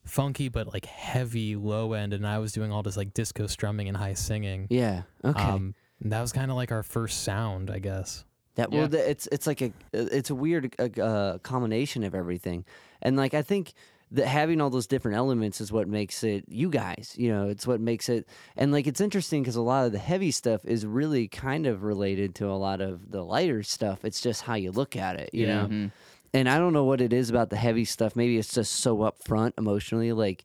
funky but like heavy low end, and I was doing all this like disco strumming and high singing. Yeah. Okay. Um, that was kind of like our first sound, I guess. That well, Yeah. the- it's it's like a it's a weird uh, uh, combination of everything, and like I think that having all those different elements is what makes it you guys. You know, it's what makes it, and like it's interesting because a lot of the heavy stuff is really kind of related to a lot of the lighter stuff. It's just how you look at it. You Yeah. know, Mhm. And I don't know what it is about the heavy stuff. Maybe it's just so upfront emotionally. Like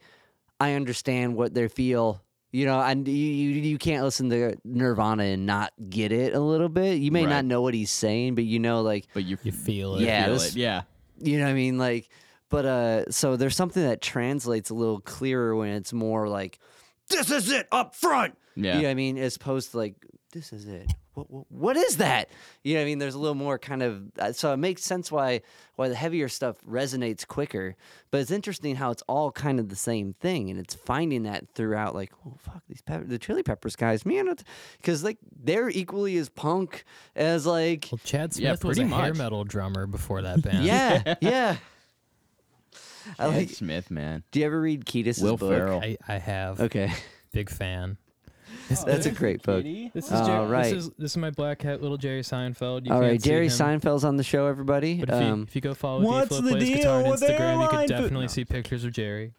I understand what they feel. You know, and you, you you can't listen to Nirvana and not get it a little bit. You may Right. not know what he's saying, but you know, like But you, You feel it. Yeah, feel this- it. Yeah. you know what I mean, like. But uh, so there's something that translates a little clearer when it's more like, "This is it up front." Yeah. You know what I mean, as opposed to like, "This is it." What, what, what is that? You know what I mean? There's a little more kind of uh, so it makes sense why why the heavier stuff resonates quicker. But it's interesting how it's all kind of the same thing, and it's finding that throughout. Like, oh fuck, these pep- the Chili Peppers guys, man, because like they're equally as punk as like Well, Chad Yeah, Smith was a pretty hair metal drummer before that band. yeah, yeah. I like. Smith, man. Do you ever read Kiedis's Will book? Ferrell. I, I have. Okay, Big fan. That's a great book. This is All Jer- right. This is this is my black hat, little Jerry Seinfeld. You All can't see Jerry him, Seinfeld's on the show, everybody. But if, you, Um, if you go follow What's D-Flow the Plays deal Guitar on with Instagram, you airline could food- definitely No. see pictures of Jerry.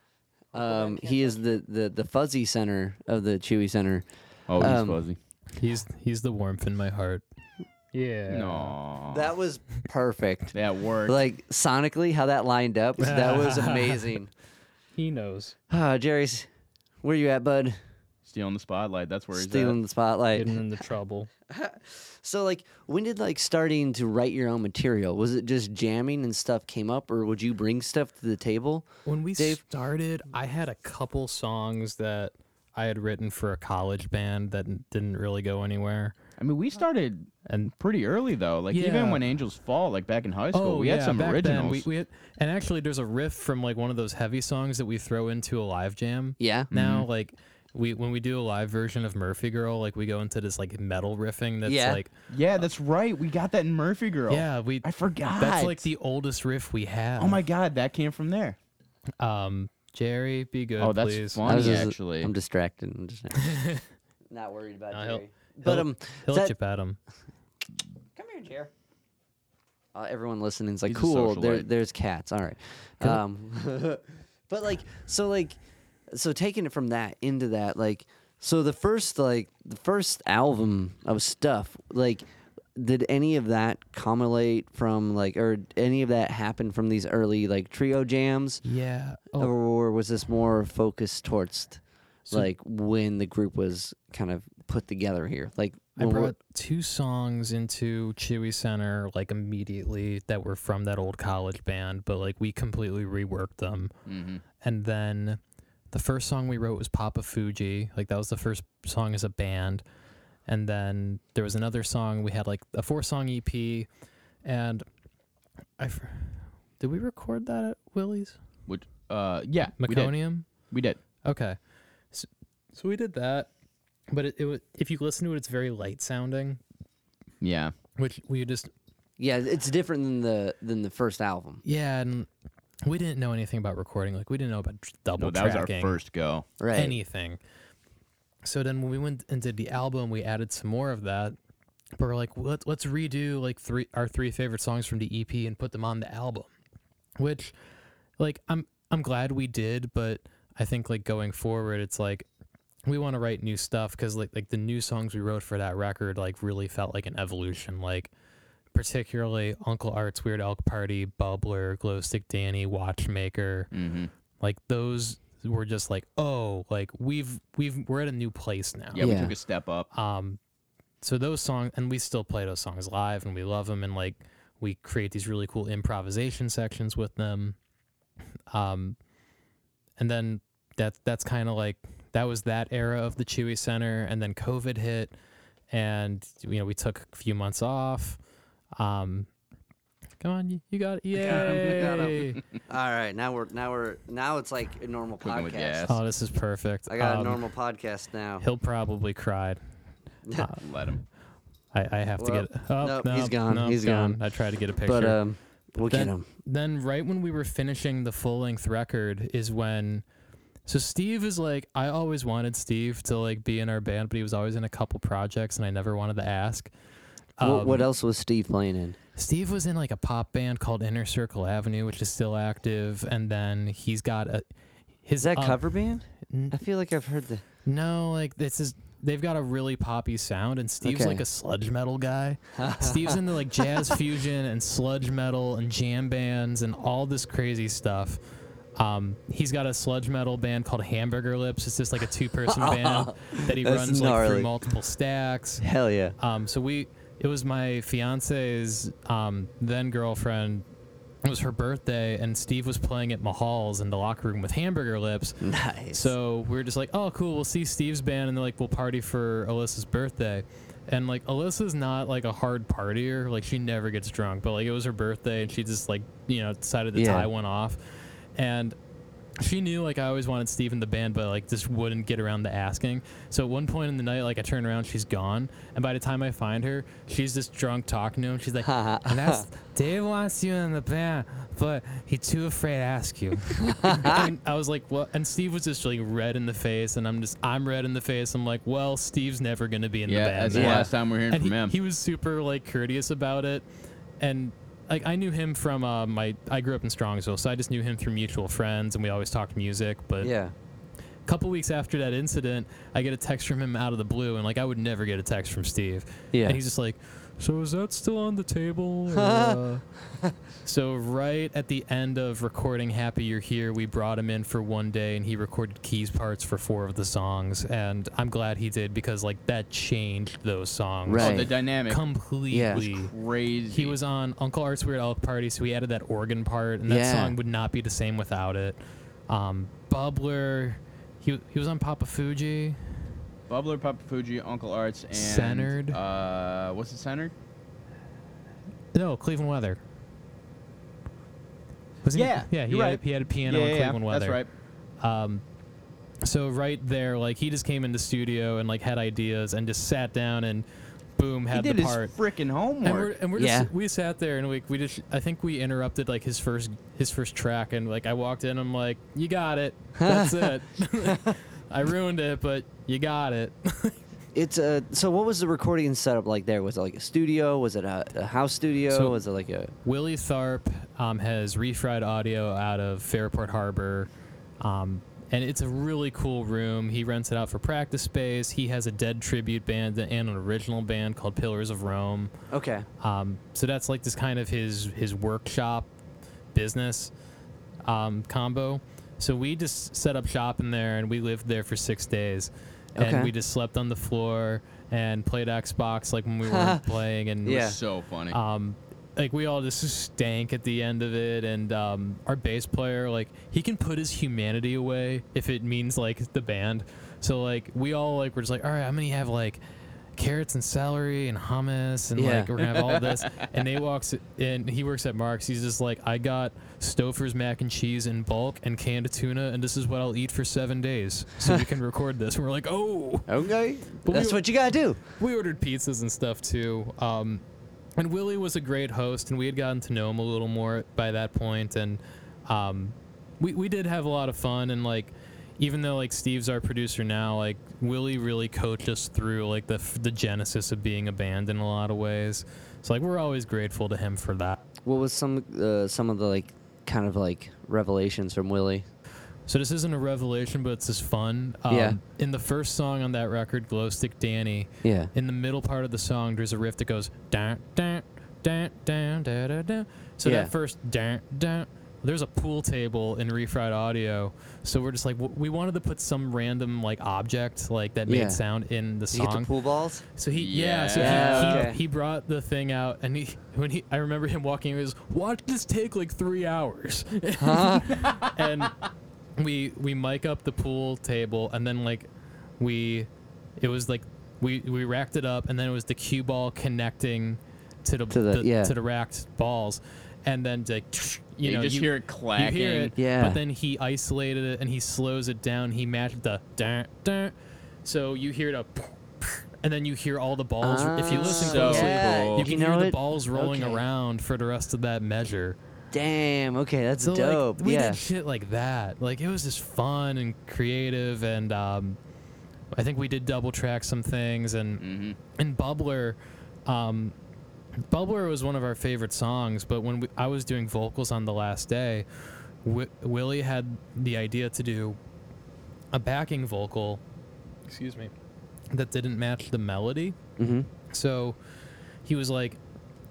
um, he is the, the the fuzzy center of the Chewy Center. Oh, he's Um, fuzzy. He's he's the warmth in my heart. Yeah. No. That was perfect. that worked. like sonically, how that lined up, that was amazing. He knows. Ah, Jerry's, where you at, bud? Stealing the spotlight. That's where he's Stealing the spotlight. Getting into trouble. So, like, when did like starting to write your own material? Was it just jamming and stuff came up, or would you bring stuff to the table? When we Dave? started, I had a couple songs that I had written for a college band that didn't really go anywhere. I mean, we started And pretty early though. Like Yeah. even when Angels Fall, like back in high school, oh we yeah, had some back originals. then we, we had, and actually there's a riff from like one of those heavy songs that we throw into a live jam. Yeah. Now mm-hmm. like we when we do a live version of Murphy Girl, like we go into this like metal riffing that's Yeah. like Yeah, that's right. We got that in Murphy Girl. yeah, we I forgot. that's like the oldest riff we have. Oh my god, that came from there. Um, Jerry, be good, oh, that's please. funny I was just- actually. I'm distracted. I'm just not worried about No, he'll- Jerry. But um, He'll that- chip at him. come here, Jerry. Uh, everyone listening is like, He's a cool. There, socialite. there's cats. All right. Cool. Um, but like, so like, so taking it from that into that, like, so the first like the first album of stuff, like, did any of that culminate from like, or any of that happen from these early like trio jams, Yeah. Oh, or was this more focused towards So- like when the group was kind of put together here? Like, I brought two songs into Chewy Center like immediately that were from that old college band, but like we completely reworked them. hmm And then the first song we wrote was Papa Fuji. Like that was the first song as a band. And then there was another song we had like a four song EP and I did we record that at Willie's? Which, uh, yeah, we did. We did. Okay. So, so we did that. But it, it was, if you listen to it it's very light sounding, Yeah. which we just yeah, it's different than the than the first album. Yeah, and we didn't know anything about recording. Like we didn't know about tr- double No, that was our tracking, first go. Right. anything. So then when we went and did the album, we added some more of that. But we're like, let's let's redo like three our three favorite songs from the EP and put them on the album. Which, like, I'm I'm glad we did, but I think like going forward, it's like we want to write new stuff because like like the new songs we wrote for that record like really felt like an evolution. Like particularly Uncle Art's Weird Elk Party, Bubbler, Glow Stick Danny, Watchmaker, Mm-hmm. like those were just like oh like we've we've we're at a new place now. Yeah, we Yeah. took a step up. Um, so those songs, and we still play those songs live, and we love them, and like we create these really cool improvisation sections with them. Um, and then that that's kind of like that was that era of the Chewy Center, and then COVID hit, and you know we took a few months off. Um, come on, you, you got it, got 'em, I got 'em. yay! All right, now we're now we're now it's like a normal Cooking with podcast. gas. oh, this is perfect. I got a Um, normal podcast now. He'll probably cry. Uh, Let him. I, I have to Well, get. Oh, nope, no, he's gone, no, he's gone. gone. I tried to get a picture. but um, we'll get him. then right when we were finishing the full length record is when so Steve is like I always wanted Steve to like be in our band, but he was always in a couple projects and I never wanted to ask. Wh- what Um, else was Steve playing in? Steve was in like a pop band called Inner Circle Avenue, which is still active, and then he's got a his Is that uh, cover band? I feel like I've heard the. no, like this is they've got a really poppy sound, and Steve's Okay. like a sludge metal guy. Steve's into like jazz fusion and sludge metal and jam bands and all this crazy stuff. Um, he's got a sludge metal band called Hamburger Lips. It's just like a two person band that he That's runs like gnarly. through multiple stacks. Hell yeah! Um, so we, it was my fiance's um, then girlfriend. It was her birthday, and Steve was playing at Mahall's in the locker room with Hamburger Lips. Nice. So we are just like, oh, cool. We'll see Steve's band, and they're like, we'll party for Alyssa's birthday. And like, Alyssa's not like a hard partier. Like, she never gets drunk, but like, it was her birthday, and she just like, you know, decided to Yeah. tie one off. And she knew like I always wanted Steve in the band, but like just wouldn't get around to asking. So at one point in the night, like I turn around, she's gone, and by the time I find her, she's just drunk talking to him. She's like, and "That's Dave wants you in the band, but he's too afraid to ask you." and I was like, "What?" And Steve was just like red in the face, and I'm just I'm red in the face. I'm like, "Well, Steve's never gonna be in Yeah, the band." that's the last time we're hearing and from he, him. he was super like courteous about it and like i knew him from uh, my i grew up in strongsville so i just knew him through mutual friends and we always talked music but yeah. a couple weeks after that incident i get a text from him out of the blue and like i would never get a text from steve Yeah. and he's just like so is that still on the table or, uh?" so right at the end of recording happy you're here we brought him in for one day and he recorded keys parts for four of the songs and i'm glad he did because like that changed those songs Right. Oh, the dynamic completely. Yeah. crazy. He was on Uncle Art's Weird Elk Party, so he added that organ part, and that Yeah. song would not be the same without it. Um, Bubbler, he he was on Papa Fuji. Bubbler, Papa Fuji, Uncle Arts, and Centered. Uh, what's it centered? No, Cleveland Weather. Was he- Yeah, yeah, he you're had, right. he had a piano yeah, in Cleveland yeah, Weather. that's right. Um, so right there, like he just came into the studio and like had ideas and just sat down and boom He had did the his part. freaking And we're, homework. and we're Yeah. just we sat there and we we just I think we interrupted like his first his first track and like I walked in I'm like you got it that's it I ruined it but you got it It's a. So what was the recording setup like there? Was it like a studio? Was it a, a house studio? So- was it like a? Willie Tharp um, has refried audio out of Fairport Harbor, um, and it's a really cool room. He rents it out for practice space. He has a dead tribute band and an original band called Pillars of Rome. Okay. Um, so that's like this kind of his his workshop business um, combo. So we just set up shop in there, and we lived there for six days, and Okay. we just slept on the floor and played Xbox like when we weren't playing, and Yeah. so funny. um, like we all just stank at the end of it, and um, our bass player, like he can put his humanity away if it means like the band. So like we all like we're just like, all right, I'm gonna have like carrots and celery and hummus, and Yeah. like we're gonna have all this. and Nate walks in, he works at Mark's. He's just like, I got Stouffer's mac and cheese in bulk and canned tuna, and this is what I'll eat for seven days, so we can record this. And we're like, oh. Okay. But That's were- what you gotta do. we ordered pizzas and stuff too. Um, and Willie was a great host, and we had gotten to know him a little more by that point, and um, we we did have a lot of fun. And like, even though like Steve's our producer now, like Willie really coached us through like the the genesis of being a band in a lot of ways. So like, we're always grateful to him for that. What was some uh, some of the like kind of like revelations from Willie? So this isn't a revelation, but it's just fun. Um, Yeah. In the first song on that record, Glow Stick Danny, Yeah. in the middle part of the song, there's a riff that goes dun dun dun dun dun. dun. So Yeah. that first dun dun. There's a pool table in refried audio, so we're just like w- we wanted to put some random like object like that made Yeah. sound in the Did you get song. the pool balls? So he yeah, so Yeah, he, he, okay. he brought the thing out and he when he I remember him walking he was watch this take like three hours. Huh? and we we mic up the pool table and then like we it was like we we racked it up and then it was the cue ball connecting to the, To the- yeah. to the racked balls and then like you you know just you, hear it you clacking. hear it Yeah. but then he isolated it and he slows it down he matched the dun, dun, so you hear the and then you hear all the balls if you listen So closely cool. you You can know hear the balls rolling Okay. around for the rest of that measure Damn. Okay, that's so dope. like we yeah. did shit like that. Like it was just fun and creative, and um, I think we did double track some things, and hmm and Bubbler, um, Bubbler was one of our favorite songs. But when we, I was doing vocals on the last day, Wi- Willie had the idea to do a backing vocal. Excuse me. That didn't match the melody. mm-hmm. So he was like,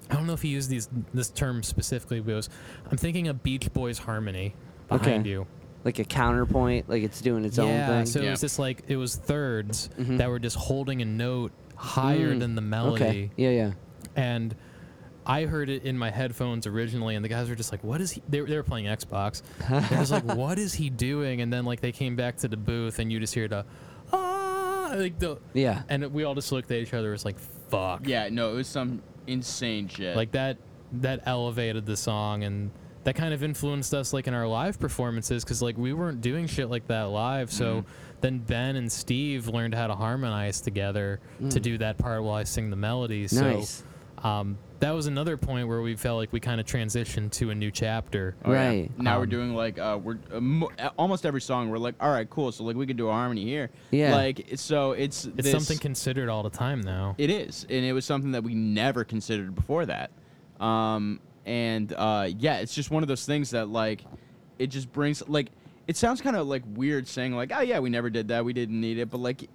I don't know if he used these this term specifically, but it was, I'm thinking of Beach Boys harmony behind Okay. you. Like a counterpoint, like it's doing its yeah, own thing. so it was just like it was thirds Mhm. that were just holding a note higher Mm, than the melody, Okay. Yeah, yeah. And I heard it in my headphones originally, and the guys were just like, "What is he?" They, were- they were playing Xbox. I was like, "What is he doing?" And then like they came back to the booth, and you just hear the ah, like the, Yeah. and we all just looked at each other. It was like, "Fuck." Yeah, no, it was some insane shit. like that that elevated the song and that kind of influenced us like in our live performances because like we weren't doing shit like that live so Mhm. then ben and steve learned how to harmonize together to Mm. do that part while i sing the melodies Nice. so um, that was another point where we felt like we kind of transitioned to a new chapter Oh, yeah. Right. Now we're Um, doing like uh, we're uh, mo- almost every song. We're like, all right, cool. So like we could do a harmony here. Yeah. Like so, it's it's this- something considered all the time now It is, and it was something that we never considered before that. Um, and uh, yeah, it's just one of those things that like it just brings like it sounds kind of like weird saying like, oh yeah, we never did that, we didn't need it, but like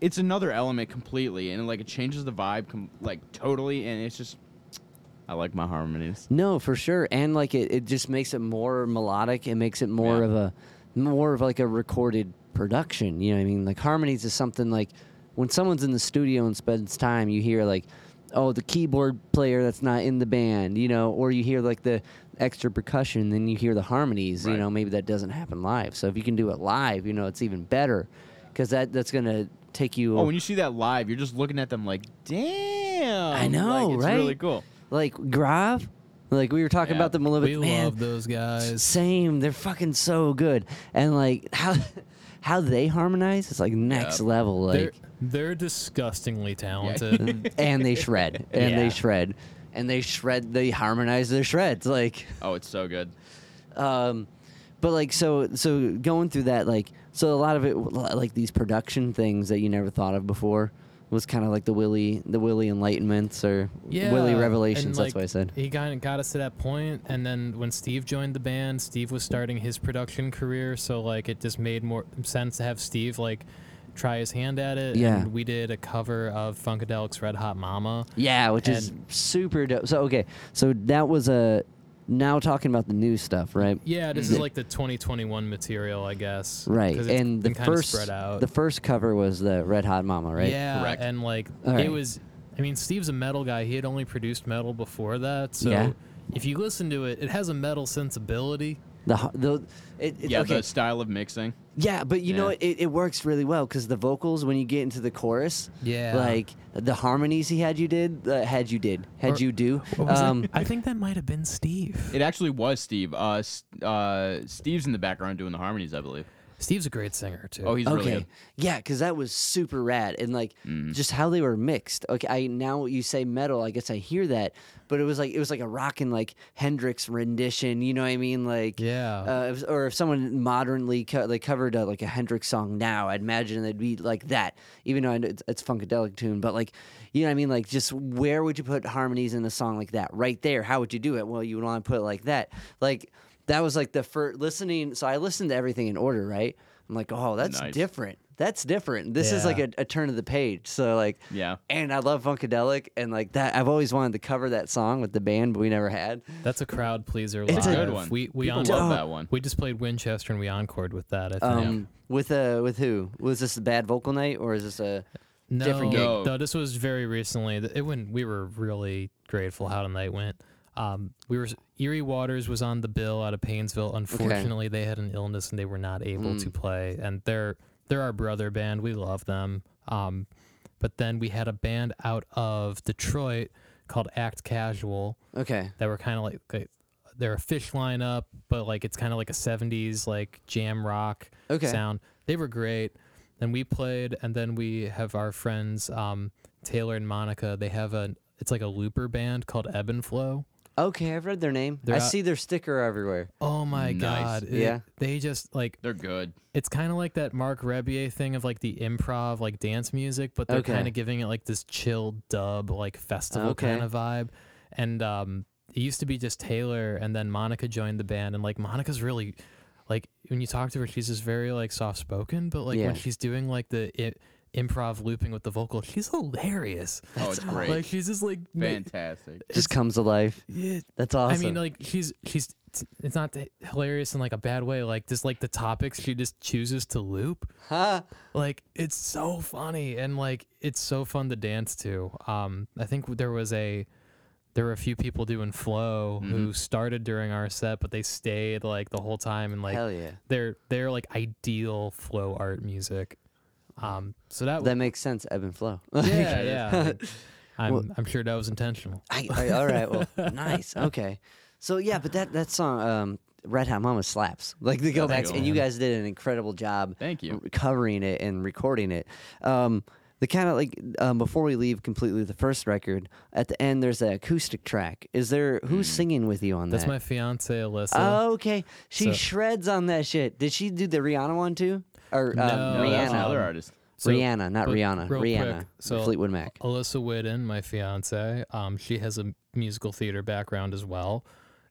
it's another element completely, and like it changes the vibe com- like totally, and it's just I like my harmonies. No, for sure. And like it, it just makes it more melodic. It makes it more Yeah. of a more of like a recorded production. You know what I mean? Like harmonies is something like when someone's in the studio and spends time, you hear like, oh, the keyboard player that's not in the band, you know, or you hear like the extra percussion, then you hear the harmonies, you know, maybe that doesn't happen live. So if you can do it live, you know, it's even better because that that's gonna take you. Oh, when you see that live, you're just looking at them like, damn. I know, like, it's right? Really cool. like Grav, like we were talking Yeah. about them a little we bit. Man, love those guys Same. They're fucking so good. And like how how they harmonize it's like next Yeah. level. they're Like they're disgustingly talented. and they shred and Yeah. they shred and they shred they harmonize their shreds like Oh, it's so good. um but like so so going through that like so a lot of it like these production things that you never thought of before was kind of like the willie the willie enlightenments or yeah, willie revelations that's what i said He kind of got us to that point, and then when Steve joined the band, Steve was starting his production career, so like it just made more sense to have Steve like try his hand at it. Yeah. And we did a cover of Funkadelic's Red Hot Mama. yeah which is super dope so okay so that was a now talking about the new stuff right Yeah, this is like the 2021 material, I guess. right 'cause it's and the been kinda first spread out. the first cover was the red hot mama right Yeah, Correct. and like All right. it was. I mean, Steve's a metal guy. He had only produced metal before that, so Yeah. if you listen to it, it has a metal sensibility. the ho- the it, it, Yeah, okay. the style of mixing. Yeah, but you know Yeah. what? It, it works really well because the vocals when you get into the chorus, Yeah. like the harmonies he had you did, uh, had you did, had Or- you do. What was it? Um, I think that might have been Steve. It actually was Steve. Uh, uh, Steve's in the background doing the harmonies, I believe. Steve's a great singer too. Oh, he's really okay, good. yeah, because that was super rad and like Mm. just how they were mixed. Okay, I now you say metal, I guess I hear that, but it was like it was like a rockin' like Hendrix rendition. You know what I mean? Like yeah. Uh, or if someone modernly co- like covered uh, like a Hendrix song now, I'd imagine they'd be like that. Even though I know it's, it's funkadelic tune, but like you know what I mean. Like just where would you put harmonies in a song like that? Right there. How would you do it? Well, you would want to put it like that. Like that was like the first listening. So I listened to everything in order, right? I'm like, oh, that's Nice. different. That's different. This is like a, a turn of the page. So like, Yeah. and I love funkadelic and like that. I've always wanted to cover that song with the band, but we never had. That's a crowd pleaser. It's a good one. We we People love that one. We just played Winchester and we encored with that. I think. Um, with uh, with who? Was this a bad vocal night or is this a? no, different gig. No, this was very recently. Th- It when we were really grateful how the night went. Um, we were Erie Waters was on the bill out of Painesville. Unfortunately, they had an illness and they were not able Mm. to play. And they're they're our brother band. We love them. Um, but then we had a band out of Detroit called Act Casual. Okay. that were kind of like, like they're a Phish lineup, but like it's kind of like a '70s like jam rock Okay. sound. They were great. Then we played, and then we have our friends um, Taylor and Monica. They have a it's like a looper band called Ebb and Flow. Okay, I've read their name. They're I out- see their sticker everywhere. Oh my Nice. god! It- Yeah. they just like They're good. it's kind of like that Marc Rebillet thing of like the improv like dance music, but they're Okay. kind of giving it like this chill dub like festival Okay. kind of vibe. And um, it used to be just Taylor, and then Monica joined the band, and like Monica's really like when you talk to her, she's just very like soft spoken, but like Yeah. when she's doing like the I- improv looping with the vocal, she's hilarious. oh, it's great. Like she's just like ma- Fantastic. Just comes to life. yeah, That's awesome. I mean, like she's she's it's not hilarious in like a bad way. Like just like the topics she just chooses to loop. huh? Like it's so funny and like it's so fun to dance to. Um, I think there was a there were a few people doing flow Mm-hmm. who started during our set, but they stayed like the whole time and like Hell yeah. they're they're like ideal flow art music. Um, so that, That makes sense. Ebb and flow. yeah yeah. I'm Well- I'm sure that was intentional. I, I, all right. Well, nice. Okay. So yeah, but that that song, um, Red Hot Mama slaps. Like the go Yeah, back, and you. you guys did an incredible job. Thank you. r- Covering it and recording it. Um, the kind of like um, before we leave completely the first record at the end there's an acoustic track is there who's Mm. singing with you on That's that that's my fiance Alyssa. oh okay she So- shreds on that shit did she do the rihanna one too or No, um, No, that's rihanna another Um, artist. So- rihanna not rihanna real rihanna quick, so- fleetwood mac Alyssa Whitten, my fiance, um, she has a musical theater background as well,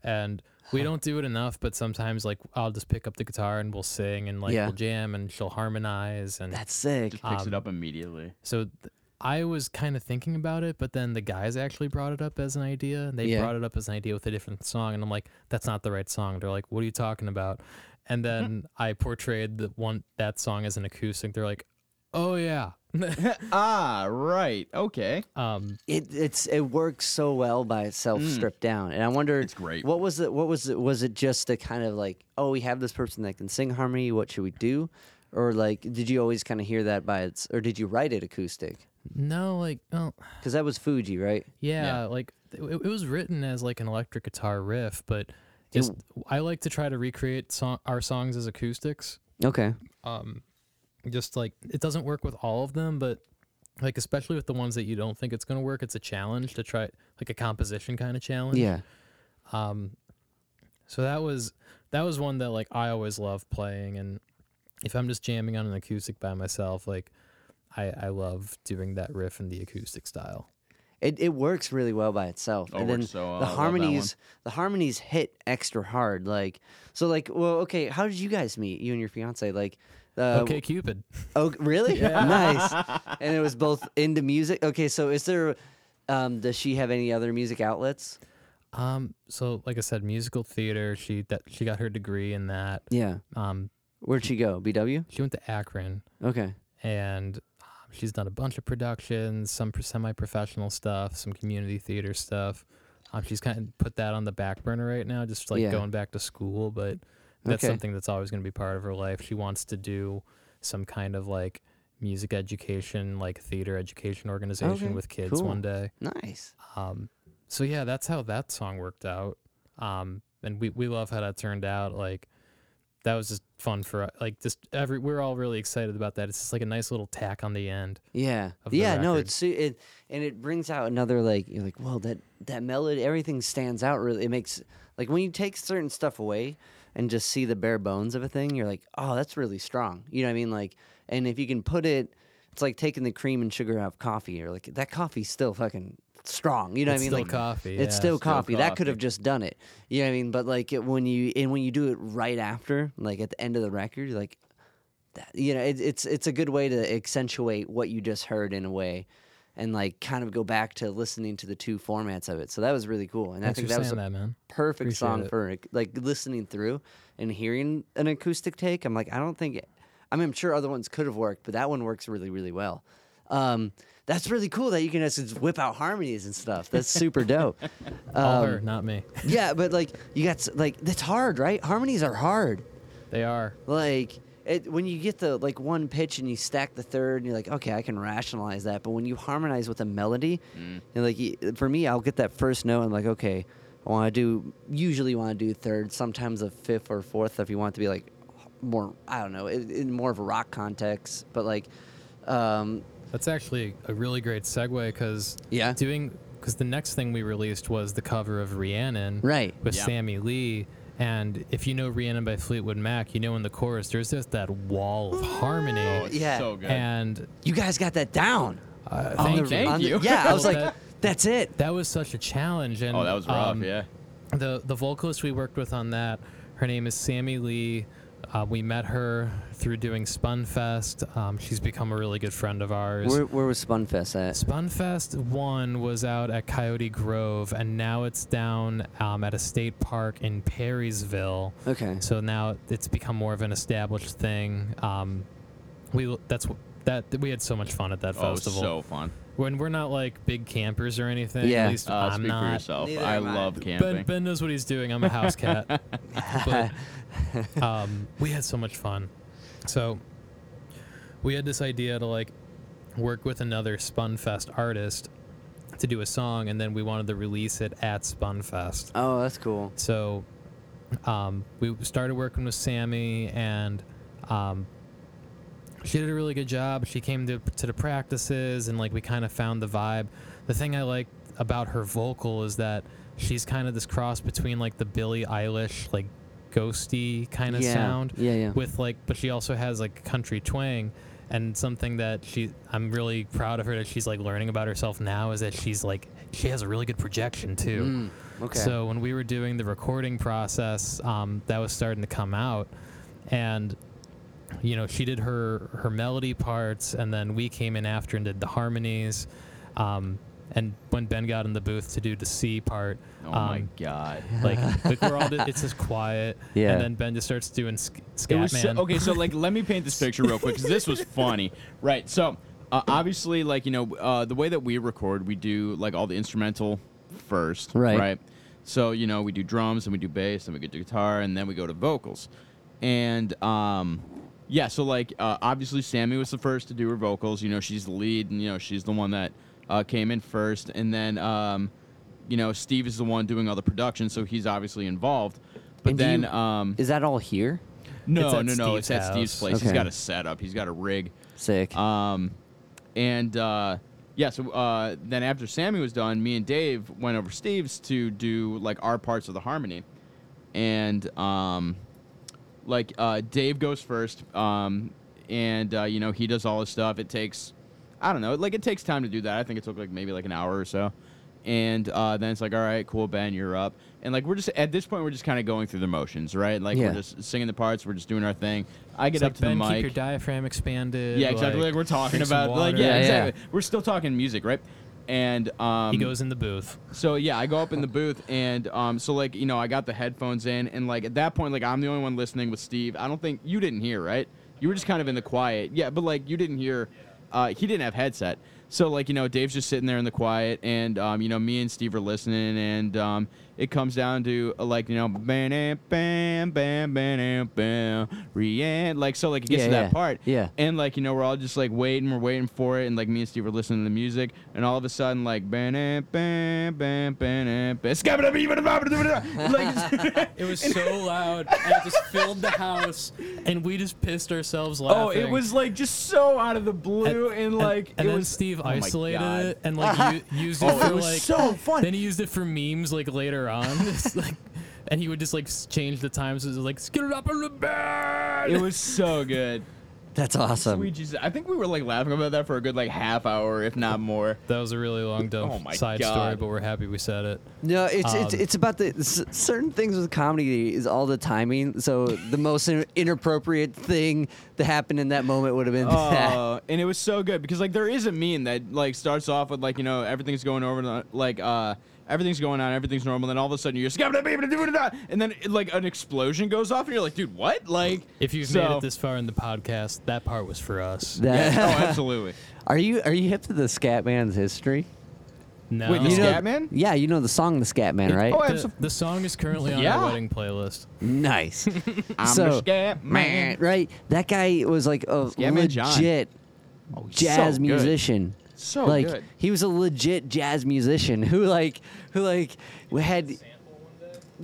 and we don't do it enough. But sometimes, like, I'll just pick up the guitar and we'll sing and like Yeah. we'll jam and she'll harmonize and that's sick Just picks um, it up immediately. so. Th- I was kind of thinking about it, but then the guys actually brought it up as an idea. They Yeah. brought it up as an idea with a different song, and I'm like, "That's not the right song." They're like, "What are you talking about?" And then I portrayed the one that song as an acoustic. They're like, "Oh yeah." ah, right. Okay. um, it it's it works so well by itself Mm. stripped down and i wonder It's great. what was it what was it was it just a kind of like oh we have this person that can sing harmony what should we do or like did you always kind of hear that by its or did you write it acoustic no, like, oh, because that was fuji right Yeah, like it, it was written as like an electric guitar riff, but just I like to try to recreate song, our songs as acoustics. okay Um, just like it doesn't work with all of them, but like especially with the ones that you don't think it's gonna work, it's a challenge to try like a composition kind of challenge. Yeah. Um, so that was that was one that like I always love playing, and if I'm just jamming on an acoustic by myself, like I I love doing that riff in the acoustic style. It it works really well by itself, Oh, and then so well. I the love that one. harmonies the harmonies hit extra hard. Like so, like well, okay. How did you guys meet? You and your fiance, like. Uh, OkCupid. Oh, really? nice. And it was both into music. Okay, so is there? Um, does she have any other music outlets? Um, so like I said, musical theater. She that she got her degree in that. Yeah. Um, Where'd she go? BW. she went to Akron, Okay. and she's done a bunch of productions, some semi-professional stuff, some community theater stuff. Um, she's kind of put that on the back burner right now, just like Yeah. going back to school. But that's Okay. something that's always going to be part of her life. She wants to do some kind of like music education, like theater education organization Okay, with kids cool. one day. Nice. Um, so yeah, that's how that song worked out. Um, and we, we love how that turned out. Like that was just fun for like just every we're all really excited about that. It's just like a nice little tack on the end. Yeah. Of the Yeah. No, it's it, and it brings out another like you're like, well, that that melody, everything stands out. Really, it makes like when you take certain stuff away and just see the bare bones of a thing, you're like, oh, that's really strong. You know what I mean? Like, and if you can put it, it's like taking the cream and sugar out of coffee. You're like, that coffee's still fucking strong. You know It's what I mean? still like coffee, It's yeah. still Still coffee. That could have just done it. You know what I mean? But like it, when you and when you do it right after, like at the end of the record, like, that, you know, it, it's it's a good way to accentuate what you just heard in a way, and like kind of go back to listening to the two formats of it. So that was really cool, and Thanks I think that was a that, man. perfect Appreciate song it. for like listening through and hearing an acoustic take. I'm like, I don't think, I mean, I'm sure other ones could have worked, but that one works really, really well. Um, that's really cool that you can just whip out harmonies and stuff. That's super dope. All Um, her, not me. yeah, but like you got like that's hard, right? Harmonies are hard. They are. Like it, when you get the like one pitch and you stack the third, and you're like, okay, I can rationalize that. But when you harmonize with a melody, and like for me, I'll get that first note. and like, okay, I want to do. Usually, you want to do third. Sometimes a fifth or fourth if you want it to be like more. I don't know, in, in more of a rock context. But like, um, That's actually a really great segue because Yeah. doing because the next thing we released was the cover of Rhiannon, Right. with Yeah. Sammy Lee. And if you know Rhiannon by Fleetwood Mac, you know in the chorus there's just that wall of harmony. Oh, it's Yeah. so good. and you guys got that down. uh, Oh, thank thank you. On the- yeah, I was like, that- that's it. That was such a challenge. And oh, that was rough. um, yeah. the the vocalist we worked with on that, her name is Sammy Lee. Uh, we met her through doing Spunfest. Um, she's become a really good friend of ours. Where, where was Spunfest at? Spunfest one was out at Coyote Grove, and now it's down um, at a state park in Perrysville. Okay. So now it's become more of an established thing. Um, we that's that we had so much fun at that Oh, it was festival. so fun. when we're not like big campers or anything. Yeah. At least Uh, I'm speak for not. yourself. Neither I am I. love Ben, camping. ben knows what he's doing. I'm a house cat. but um, we had so much fun. So we had this idea to like work with another Spunfest artist to do a song, and then we wanted to release it at Spunfest. Oh, that's cool. So um, we started working with Sammy, and um, she did a really good job. She came to to the practices, and like we kind of found the vibe. The thing I like about her vocal is that she's kind of this cross between like the Billie Eilish like ghosty kind of yeah. sound Yeah, yeah. with like but she also has like country twang and something that she I'm really proud of her that she's like learning about herself now is that she's like she has a really good projection too. Mm, okay. So when we were doing the recording process, um, that was starting to come out, and you know she did her her melody parts, and then we came in after and did the harmonies. Um, and when Ben got in the booth to do the C part, oh my um, god. like, like we're all it's just quiet, Yeah. and then Ben just starts doing sk- It scat was so, okay. So like, let me paint this picture real quick because this was funny, right? So uh, obviously, like you know, uh, the way that we record, we do like all the instrumental first, Right. Right. So you know, we do drums and we do bass and we get to guitar and then we go to vocals, and um, yeah. So like, uh, obviously, Sammy was the first to do her vocals. You know, she's the lead, and you know, she's the one that uh, came in first, and then um, you know, Steve is the one doing all the production, so he's obviously involved. But And then you- um, Is that all here? No, no, no. Steve's It's at Steve's house. place. He's got a setup. He's got a rig. Sick. Um, and uh, yeah, so uh, then after Sammy was done, me and Dave went over Steve's to do like our parts of the harmony, and um, like uh, Dave goes first, um, and uh, you know he does all his stuff. It takes, I don't know, like it takes time to do that. I think it took like maybe like an hour or so, and uh, then it's like, all right, cool, Ben, you're up. And like we're just at this point, we're just kind of going through the motions, right? Like Yeah. we're just singing the parts, we're just doing our thing. I get It's up like, to ben, the keep mic. your diaphragm expanded. Yeah, exactly. Like, we're talking drink some about, like, water. yeah, Yeah, yeah. exactly. We're still talking music, right? And um, He goes in the booth. so yeah, I go up in the booth, and um, so like you know, I got the headphones in, and like at that point, like I'm the only one listening with Steve. I don't think you didn't hear, right? You were just kind of in the quiet, yeah, but like you didn't hear. Uh, he didn't have headset, so like you know, Dave's just sitting there in the quiet, and um, you know, me and Steve are listening, and um, it comes down to uh, like you know, bam, bam, bam, bam, bam, bam, like so, like it gets Yeah, to that yeah. part, Yeah. and like you know, we're all just like waiting, we're waiting for it, and like me and Steve are listening to the music, and all of a sudden like bam bam bam bam bam bam like It was so loud, and it just filled the house, and we just pissed ourselves laughing. oh, it was like just so out of the blue, and, like and it then was Steve oh my isolated God. it and like u- used it Oh, for it was like so fun. Then he used it for memes like later on, It's like, and he would just like s- change the times. It was like skid it up in the bed. It was so good. That's awesome. Sweet Jesus. I think we were like laughing about that for a good like half hour, if not more. That was a really long dumb Oh my side story, but we're happy we said it. No, it's it's Um, it's about the s- certain things with comedy is all the timing. So the most in- inappropriate thing that happened in that moment would have been that. Oh, and it was so good because like there is a meme that like starts off with like you know everything's going over like uh everything's going on everything's normal and then all of a sudden you're just and then like an explosion goes off and you're like dude what like If you've so, made it this far in the podcast, that part was for us. That- yeah, oh absolutely are you are you hip to the Scatman's history? No, Wait, the You know- Scatman? Yeah, you know the song The Scatman, right? Oh, the, the song is currently on Yeah. our wedding playlist. nice. I'm so, the scat man right? That guy was like a Scatman John. legit Oh, he's jazz so good. Musician. so like good he was a legit jazz musician who like who like had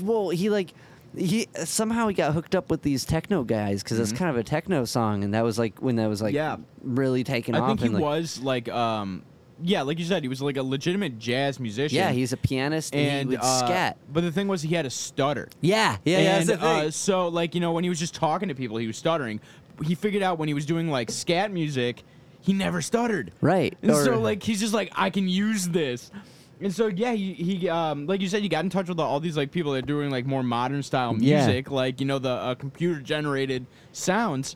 well he like he somehow he got hooked up with these techno guys because it's kind of a techno song and that was like when that was like Mm-hmm. Yeah. really taking I off think he and like was like um yeah like you said he was like a legitimate jazz musician yeah he's a pianist and, and he would uh, scat but the thing was he had a stutter yeah yeah yeah and that's the thing. uh, so like you know when he was just talking to people he was stuttering he figured out when he was doing like scat music he never stuttered. Right. And or- so like he's just like i can use this. And so yeah he, he um like you said he got in touch with all these like people that are doing like more modern style Yeah. music like you know the uh, computer generated sounds.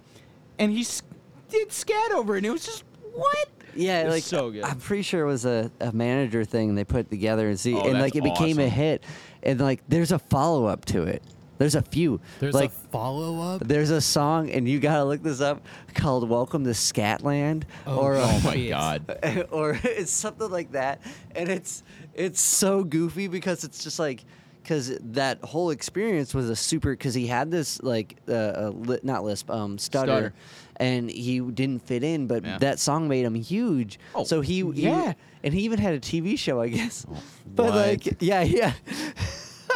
And he s- did scat over it and it was just what? Yeah, like so good. I'm pretty sure it was a, a manager thing they put together and see, Oh, and like it became a hit, and like there's a follow up to it. There's a few. There's like a follow up. there's a song, and you gotta look this up called "Welcome to Scatland," Oh, or oh my god or it's something like that, and it's it's so goofy because it's just like. Because that whole experience was a super. Because he had this like uh, li- not lisp, um, stutter, Stutter. and he didn't fit in. But Yeah. that song made him huge. Oh, so he, he- yeah. and he even had a TV show, I guess. but what? like, yeah, yeah.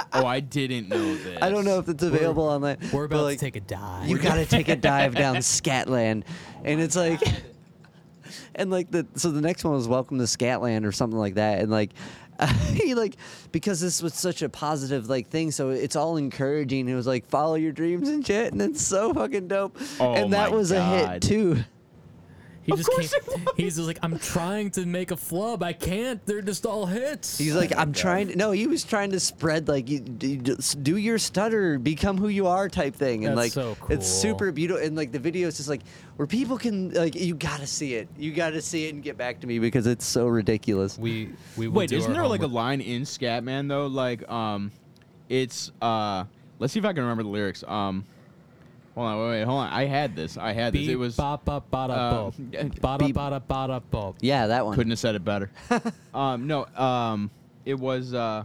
oh i didn't know this I don't know if it's available online. We're about like, to take a dive. you gotta take a dive down Scatland, and it's like, and like the so the next one was Welcome to Scatland or something like that, and like. he like because this was such a positive like thing, so it's all encouraging. It was like follow your dreams and shit, and it's so fucking dope. Oh and that was a hit too. He Of just course can't- it was. He's just like, I'm trying to make a flub. I can't. They're just all hits. He's like, I'm trying to. No, he was trying to spread like you, d- d- do your stutter, become who you are type thing, and like That's so it's super beautiful. And like the video is just like where people can like you gotta see it. You gotta see it and get back to me because it's so ridiculous. we we Wait, isn't our there like a line in Scatman though? Like, um, it's uh, let's see if I can remember the lyrics. Um, hold on, wait, wait, hold on. I had this. I had this. It was bop, bop, bada, bop. Bada, bada, bada, bop. Yeah, that one. couldn't have said it better. um, no, um, it was uh,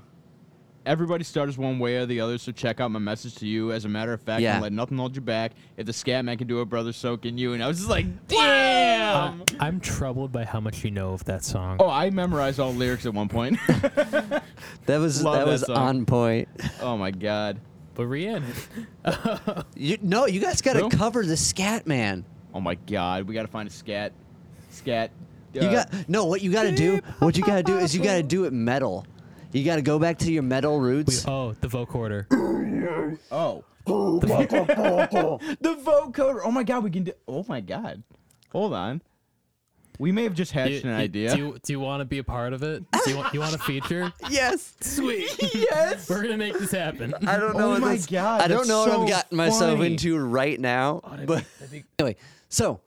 everybody stutters one way or the other. So check out my message to you. As a matter of fact, Yeah. don't let nothing hold you back. If the scat man can do it, brother, so can you. And I was just like, damn. Uh, I'm troubled by how much you know of that song. oh, I memorized all the lyrics at one point. That was Love that that was song. on point. oh my god. But Rhiannon. You, no, you guys got to Who? cover the scat man. Oh my god, we gotta find a scat. Scat. You uh, got no. What you got to do? What you got to do is you got to do it metal. You got to go back to your metal We, roots. oh, the vocoder. Oh. The vo- The vocoder. Oh my god, we can do. Oh my god. Hold on. We may have just hatched You- an you- idea. Do you, do you want to be a part of it? Do you want, you want a feature? yes. Sweet. yes. We're gonna make this happen. I don't know. Oh my that's- God, I don't that's know what I've gotten myself funny. into right now. Oh, but anyway, so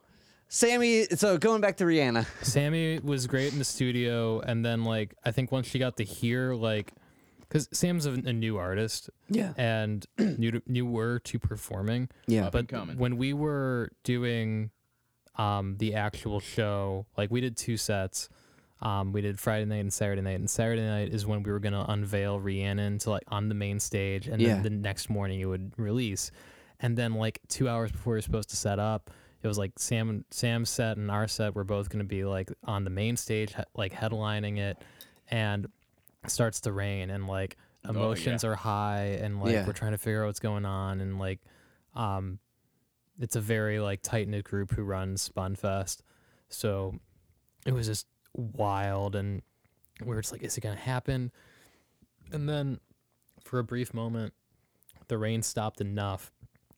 Sammy. So going back to Rhiannon. Sammy was great in the studio, and then like I think once she got to hear like, because Sam's a, a new artist Yeah. and new to, newer to performing. Yeah. But when we were doing um the actual show, like we did two sets. Um, we did Friday night and Saturday night, and Saturday night is when we were gonna unveil Rhiannon to like on the main stage, and Yeah. then the next morning it would release. And then like two hours before we were supposed to set up, it was like Sam Sam's set and our set were both gonna be like on the main stage, he- like headlining it, and it starts to rain, and like Oh, yeah. emotions are high, and like Yeah. we're trying to figure out what's going on, and like um it's a very like tight knit group who runs Spunfest. So it was just wild and we were just like, is it gonna happen? And then for a brief moment, the rain stopped enough.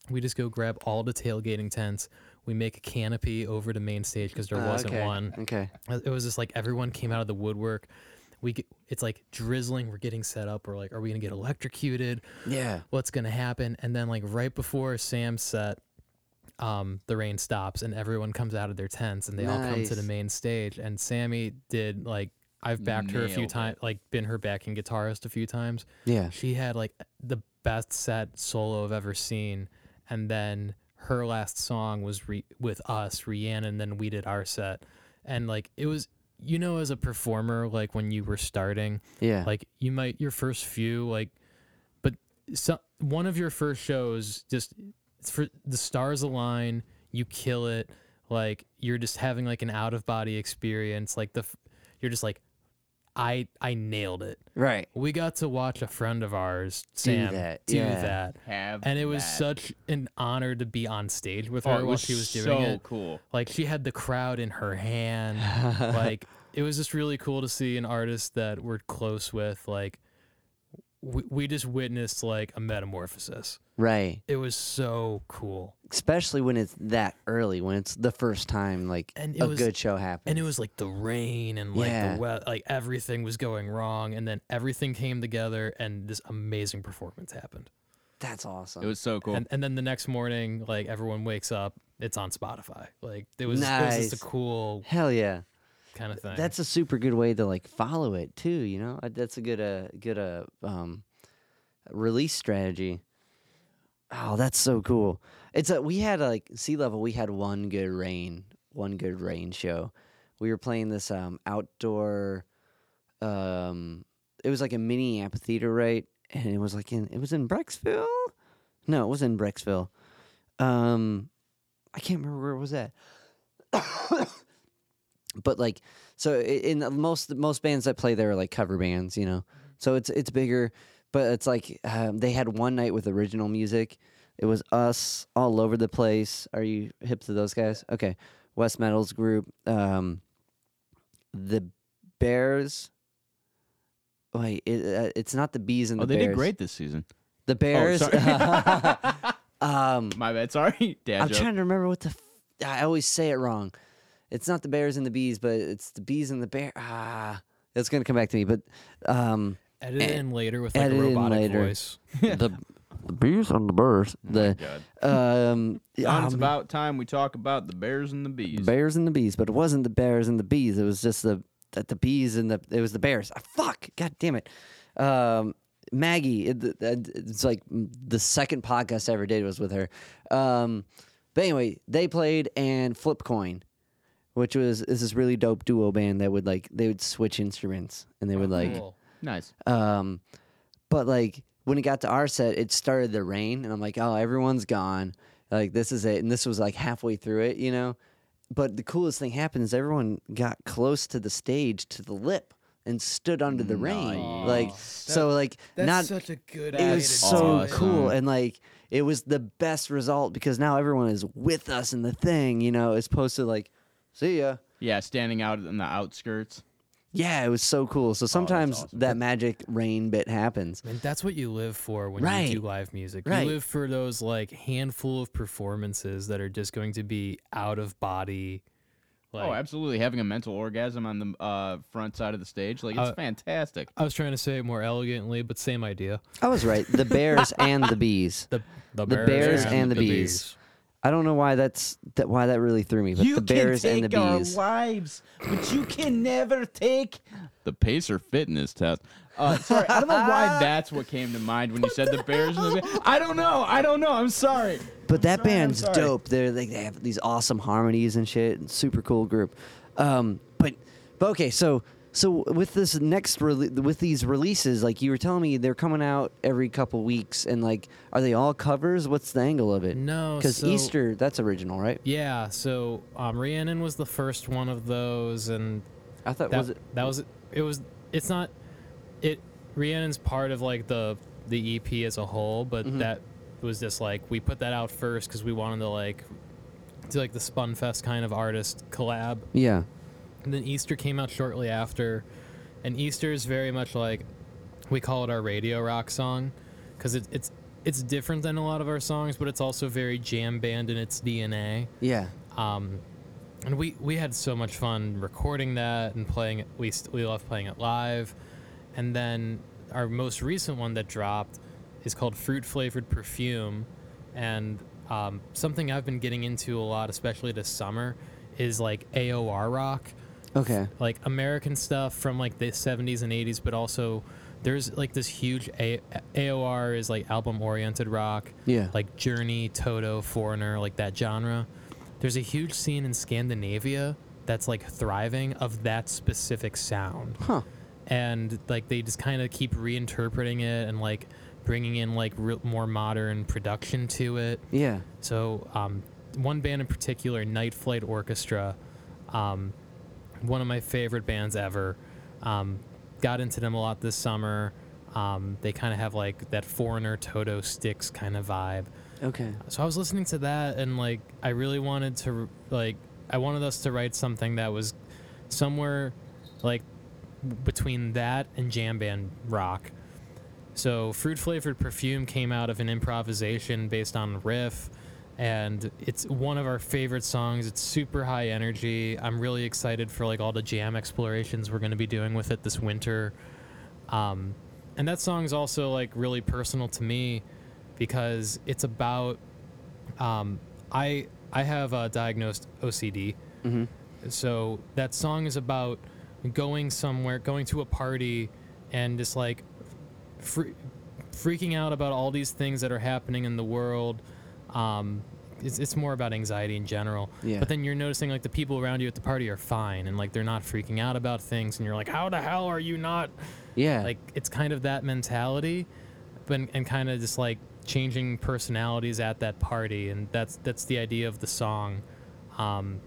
We just go grab all the tailgating tents. We make a canopy over the main stage because there Uh, wasn't okay. one. Okay. It was just like everyone came out of the woodwork. We get, it's like drizzling. We're getting set up. We're like, are we gonna get electrocuted? Yeah. what's gonna happen and then like right before sam's set um the rain stops and everyone comes out of their tents and they all come to the main stage. And sammy did like i've backed her a few times like been her backing guitarist a few times. Yeah. she had like the best set solo i've ever seen. And then her last song was re- with us Rhiannon, and then we did our set. And like it was you know as a performer like when you were starting Yeah. like you might your first few like but so, one of your first shows just for the stars align you kill it like you're just having like an out of body experience like the you're just like i i nailed it right. we got to watch a friend of ours sam do that, do yeah. that Have and it was that. such an honor to be on stage with Oh, her it while was she was so doing it So cool. like she had the crowd in her hand like it was just really cool to see an artist that we're close with like we, we just witnessed like a metamorphosis Right. it was so cool Especially when it's that early, when it's the first time like And it a was- good show happens. and it was like the rain and like Yeah. the weather, like everything was going wrong and then everything came together and this amazing performance happened That's awesome. It was so cool. and, and then the next morning like everyone wakes up it's on spotify like it was, it was just a cool Hell yeah. Kind of thing That's a super good way to like follow it too. You know, Uh, that's a good uh good uh um release strategy. Oh, that's so cool. It's a we had like sea level. We had one good rain, one good rain show. We were playing this um outdoor. Um, it was like a mini amphitheater, right? And it was like in it was in Brecksville. No, it was in Brecksville. Um, I can't remember where it was at. But like so in most most bands that play there are like cover bands you know so it's it's bigger but it's like um, they had one night with original music it was us all over the place are you hip to those guys okay west metals group um the bears wait it, uh, it's not the bees and oh, the they bears did great this season. the bears sorry. um My bad. Sorry, dad I'm joke. trying to remember what the. F- I always say it wrong. It's not the bears and the bees, but it's the bees and the bear. Ah, that's gonna come back to me. But um, edit it in later with like a edit in robotic later. voice the the bees and the bears. Oh my The God. um, John, it's man, about time we talk about the bears and the bees. the bears and the bees, but it wasn't the bears and the bees. It was just the the, the bees and the it was the bears. Ah, fuck! God damn it. Um, Maggie, it, it- it's like the second podcast I ever did was with her. Um, but anyway, they played and Flip Coin, which was is this really dope duo band that would like they would switch instruments and they would like Cool. nice. um, but like when it got to our set, it started to rain, and I'm like, oh, everyone's gone. Like this is it, and this was like halfway through it, you know. But the coolest thing happened is everyone got close to the stage, to the lip, and stood under the rain. Like Nice. so, like That's not such a good. it was so Awesome. cool and like it was the best result because now everyone is with us in the thing you know as opposed to like see ya Yeah, standing out in the outskirts. yeah it was so cool so sometimes awesome. that magic rain bit happens And that's what you live for when Right. you do live music. Right. You live for those like handful of performances that are just going to be out of body. Like, oh, absolutely. Having a mental orgasm on the uh, front side of the stage, like it's Uh, fantastic. I was trying to say it more elegantly, but same idea. i was right the bears and the bees The the, The bears and the bees. I don't know why that's that why that really threw me but the bears and the bees lives, but you can never take the pacer fitness test. Uh, sorry, I don't know why that's what came to mind when you said the Bears and the Bears. I don't know. I don't know. I'm sorry. But that I'm band's sorry. dope. They're like they have these awesome harmonies and shit. and Super cool group. Um, but but okay, so so with this next rele- with these releases, like you were telling me, they're coming out every couple weeks, and like, are they all covers? What's the angle of it? No, because so- Easter that's original, right? Yeah, so um, Rhiannon was the first one of those, and I thought that was it. that was it was it's not it Rhiannon's part of like the the EP as a whole, but Mhm. that was just like we put that out first because we wanted to like do like the Spunfest kind of artist collab, Yeah. And then Easter came out shortly after, and Easter is very much like we call it our radio rock song because it, it's it's different than a lot of our songs, but it's also very jam band in its DNA. Yeah. Um, and we we had so much fun recording that and playing it. We st- we love playing it live, and then our most recent one that dropped is called Fruit Flavored Perfume, and um, something I've been getting into a lot, especially this summer, is like AOR rock, Okay. like American stuff from like the 70s and 80s, but also there's like this huge A- AOR is like album oriented rock Yeah. like Journey, Toto, Foreigner, like that genre. There's a huge scene in Scandinavia that's like thriving of that specific sound. Huh. And like they just kind of keep reinterpreting it and like bringing in like real, more modern production to it. Yeah. So um, one band in particular, Night Flight Orchestra, um, one of my favorite bands ever. Um, got into them a lot this summer. Um, they kind of have like that Foreigner Toto Styx kind of vibe. Okay. So I was listening to that and like I really wanted to like I wanted us to write something that was somewhere like between that and jam band rock. So fruit flavored perfume came out of an improvisation based on riff and it's one of our favorite songs. It's super high energy. I'm really excited for like all the jam explorations we're going to be doing with it this winter. Um, and that song is also like really personal to me because it's about um, I I have uh, diagnosed OCD, Mhm. so that song is about going somewhere, going to a party, and just like fre- freaking out about all these things that are happening in the world. Um, it's, it's more about anxiety in general. Yeah. But then you're noticing like the people around you at the party are fine and like they're not freaking out about things, and you're like, how the hell are you not? Yeah. like it's kind of that mentality but and kind of just like changing personalities at that party and that's that's the idea of the song um,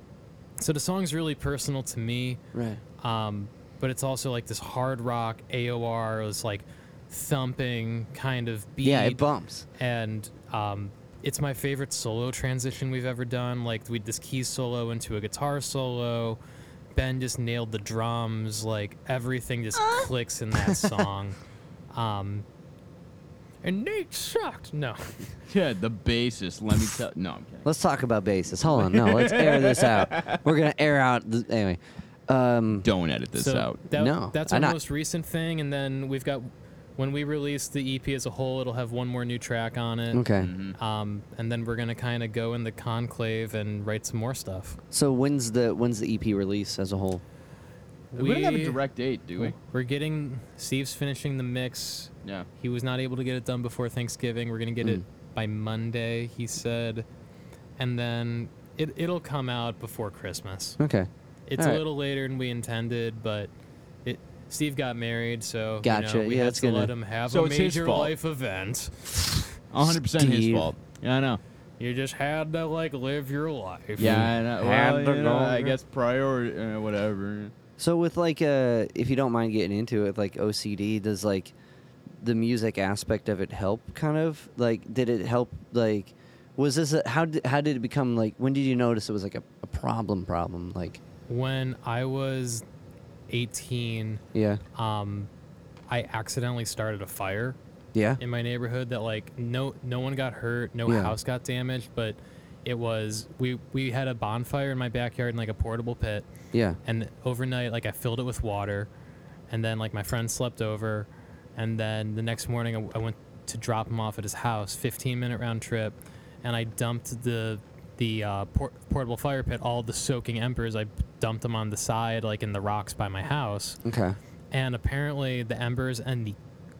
so the song's really personal to me right. um, but it's also like this hard rock aor this like thumping kind of beat Yeah. It bumps. and um, it's my favorite solo transition we've ever done. Like we did this key solo into a guitar solo. Ben just nailed the drums. Like everything just clicks in that song. Um, and Nate sucked. No, Yeah, the bassist. Let me tell. No, I'm kidding. Let's talk about bases. Hold on. No, let's air this out. We're gonna air out. The, anyway. Um. Don't edit this so out. that- No, that's I our not- most recent thing. And then we've got when we release the EP as a whole, it'll have one more new track on it. Okay. Mhm. Um, and then we're gonna kind of go in the conclave and write some more stuff. So when's the when's the EP release as a whole? We, don't have a direct date, do we? We're getting Steve's finishing the mix. Yeah. He was not able to get it done before Thanksgiving. We're gonna get it Mm. by Monday, he said, and then it it'll come out before Christmas. Okay. It's All a right. little later than we intended, but it. Steve got married, so Gotcha. You know, we Yeah, had to gonna- let him have So a it's major life event. 100% his fault. Yeah, I know. You just had to like live your life. Yeah, I know. Well, you know, I guess priority, uh, whatever. So with like uh if you don't mind getting into it, like OCD, does like the music aspect of it help kind of? Like did it help like was this a, how did how did it become like when did you notice it was like a, a problem problem like When I was 18, yeah. um, I accidentally started a fire yeah. in my neighborhood that like no no one got hurt, no Yeah. house got damaged, but it was we we had a bonfire in my backyard in like a portable pit, yeah. And overnight like I filled it with water, and then like my friend slept over, and then the next morning I, I went to drop him off at his house, 15 minute round trip, and I dumped the the uh, por- portable fire pit, all the soaking embers. I dumped them on the side, like in the rocks by my house, okay. And apparently the embers and the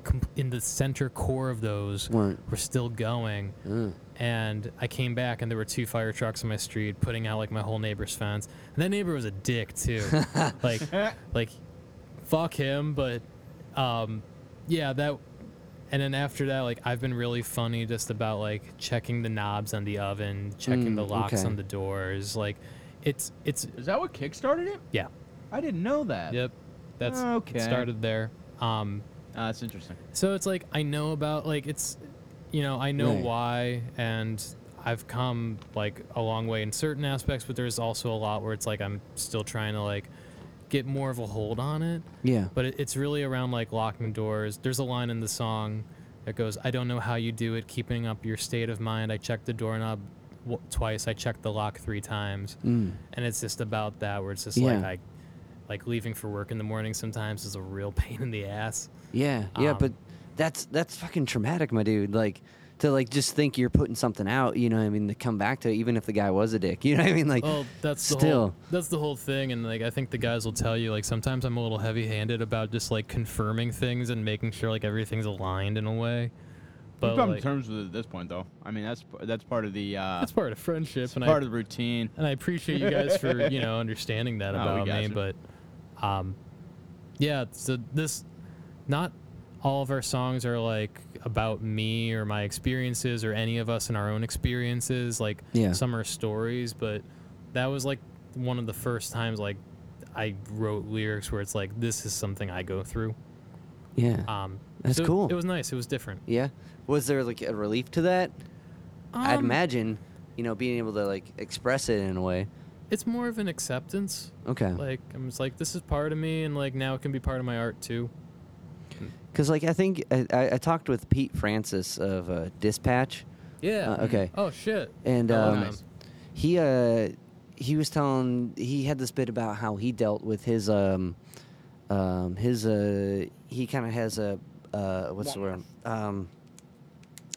com- in the center core of those weren't. were still going. Uh, and i came back and there were two fire trucks on my street putting out like my whole neighbor's fence. And that neighbor was a dick too. Like like fuck him but um yeah that and then after that like i've been really funny just about like checking the knobs on the oven checking Mm, the locks okay. on the doors like it's it's Is that what kickstarted it? yeah I didn't know that. yep that's Okay. it started there um Ah, that's interesting. So it's like I know about like it's you know, I know Right. why and I've come like a long way in certain aspects, but there's also a lot where it's like I'm still trying to like get more of a hold on it. yeah But it, it's really around like locking doors. There's a line in the song that goes, "I don't know how you do it, keeping up your state of mind. I checked the doorknob w- twice. I checked the lock three times." mm. And it's just about that where it's just Yeah. like I like leaving for work in the morning sometimes is a real pain in the ass. yeah yeah Um, but that's that's fucking traumatic my dude like to like just think you're putting something out you know what i mean to come back to it, even if the guy was a dick you know what i mean like Well, that's the still. whole that's the whole thing, and like I think the guys will tell you like sometimes I'm a little heavy-handed about just like confirming things and making sure like everything's aligned in a way. But We've come like, to terms with it at this point, though. I mean, that's that's part of the uh, that's part of friendship, it's and part I of the routine. and I appreciate you guys for you know understanding that No, about me. gotcha. But um, yeah, so this not all of our songs are like about me or my experiences or any of us in our own experiences. Like Yeah. some are stories, but that was like one of the first times like I wrote lyrics where it's like this is something I go through. yeah Um, That's so cool. It was nice. It was different. yeah was there like a relief to that i'd Um, imagine you know being able to like express it in a way It's more of an acceptance. okay Like I'm just like this is part of me, and like now it can be part of my art too. Because like I think I, I, I talked with Pete Francis of uh, Dispatch, Yeah. Uh, okay. Oh shit. and Oh, um, nice. he uh he was telling he had this bit about how he dealt with his um um his uh he kind of has a uh what's the word um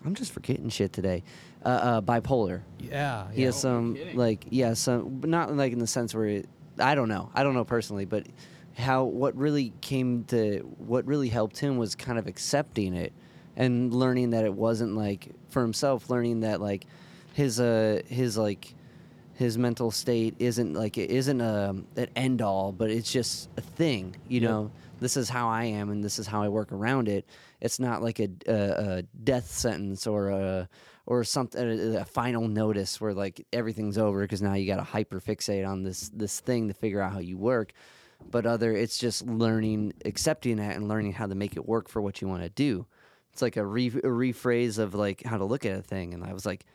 I'm just forgetting shit today uh, uh bipolar Yeah. he yeah. has some kidding. like yeah some not like in the sense where it, I don't know I don't know personally but how what really came to what really helped him was kind of accepting it and learning that it wasn't like for himself learning that like his uh his like his mental state isn't like it isn't a an end all but it's just a thing you Yep. know? This is how I am and this is how I work around it. It's not like a, a, a death sentence or a or something a, a final notice where like everything's over because now you got to hyper fixate on this this thing to figure out how you work but other it's just learning accepting that and learning how to make it work for what you want to do. It's like a, re- a rephrase of like how to look at a thing and i was like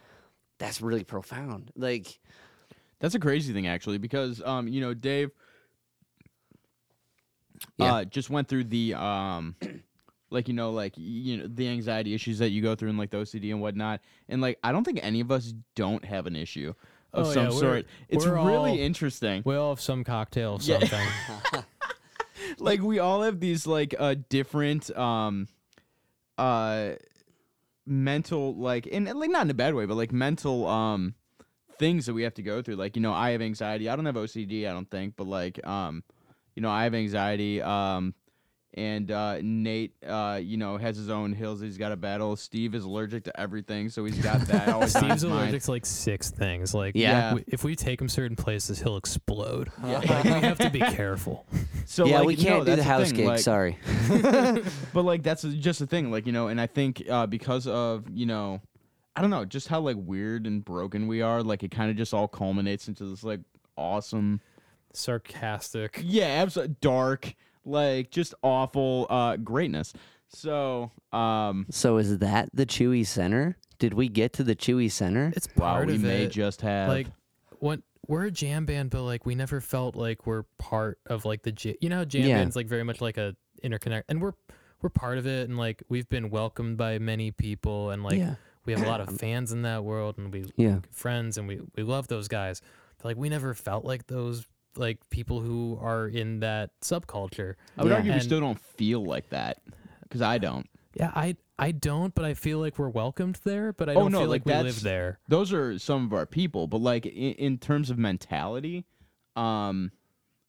that's really profound. Like That's a crazy thing, actually, because um, you know, Dave, Yeah. uh, just went through the um, like you know, like you know, the anxiety issues that you go through and like the OCD and whatnot, and like I don't think any of us don't have an issue of Oh, some yeah, we're- sort. It's we're really all- interesting. We all have some cocktail of Yeah. something. like we all have these like uh different um uh mental like and like not in a bad way but like mental um things that we have to go through like you know i have anxiety i don't have ocd i don't think but like um you know i have anxiety um and uh nate uh you know has his own hills that he's got to battle steve is allergic to everything so he's got that always Steve's his mind. allergic to like six things. Like, Yeah. w- if we take him certain places, he'll explode. Like, we have to be careful. so yeah like, we can't do that's the house thing, gig like- sorry but like that's just the thing like you know and i think uh because of you know i don't know just how like weird and broken we are like it kind of just all culminates into this like awesome sarcastic. Yeah, absolutely dark, like just awful uh, greatness. So, um, So is that the Chewy Center? Did we get to the Chewy Center? It's wow, part we of may it. just have like what we're a jam band, but like we never felt like we're part of like the jam. You know, how jam Yeah. band's like very much like a interconnect, and we're we're part of it, and like we've been welcomed by many people, and like yeah, we have a lot of fans in that world, and we yeah, friends, and we we love those guys. But like we never felt like those like people who are in that subculture. I would Yeah. argue we still don't feel like that because I don't. Yeah, I I don't, but I feel like we're welcomed there, but I Oh, don't no, feel like like, we live there. Those are some of our people, but like in, in terms of mentality, um,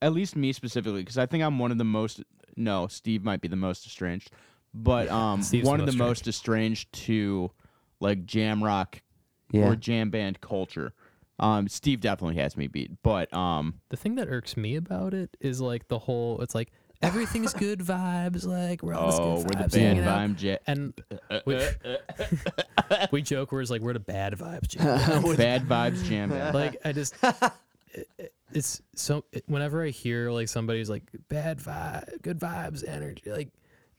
at least me specifically, because I think I'm one of the most. No, Steve might be the most estranged, but um, Steve's the one of the most most estranged to like jam rock yeah. or jam band culture. Um, Steve definitely has me beat, but um, The thing that irks me about it is like the whole. It's like everything's good vibes. Like we're all oh, good we're vibes. the out. vibe jet. And we, we joke where it's like we're the bad vibes. jam. Bad vibes jam like I just. it- it- It's so whenever I hear like somebody's like bad vibe, good vibes, energy, like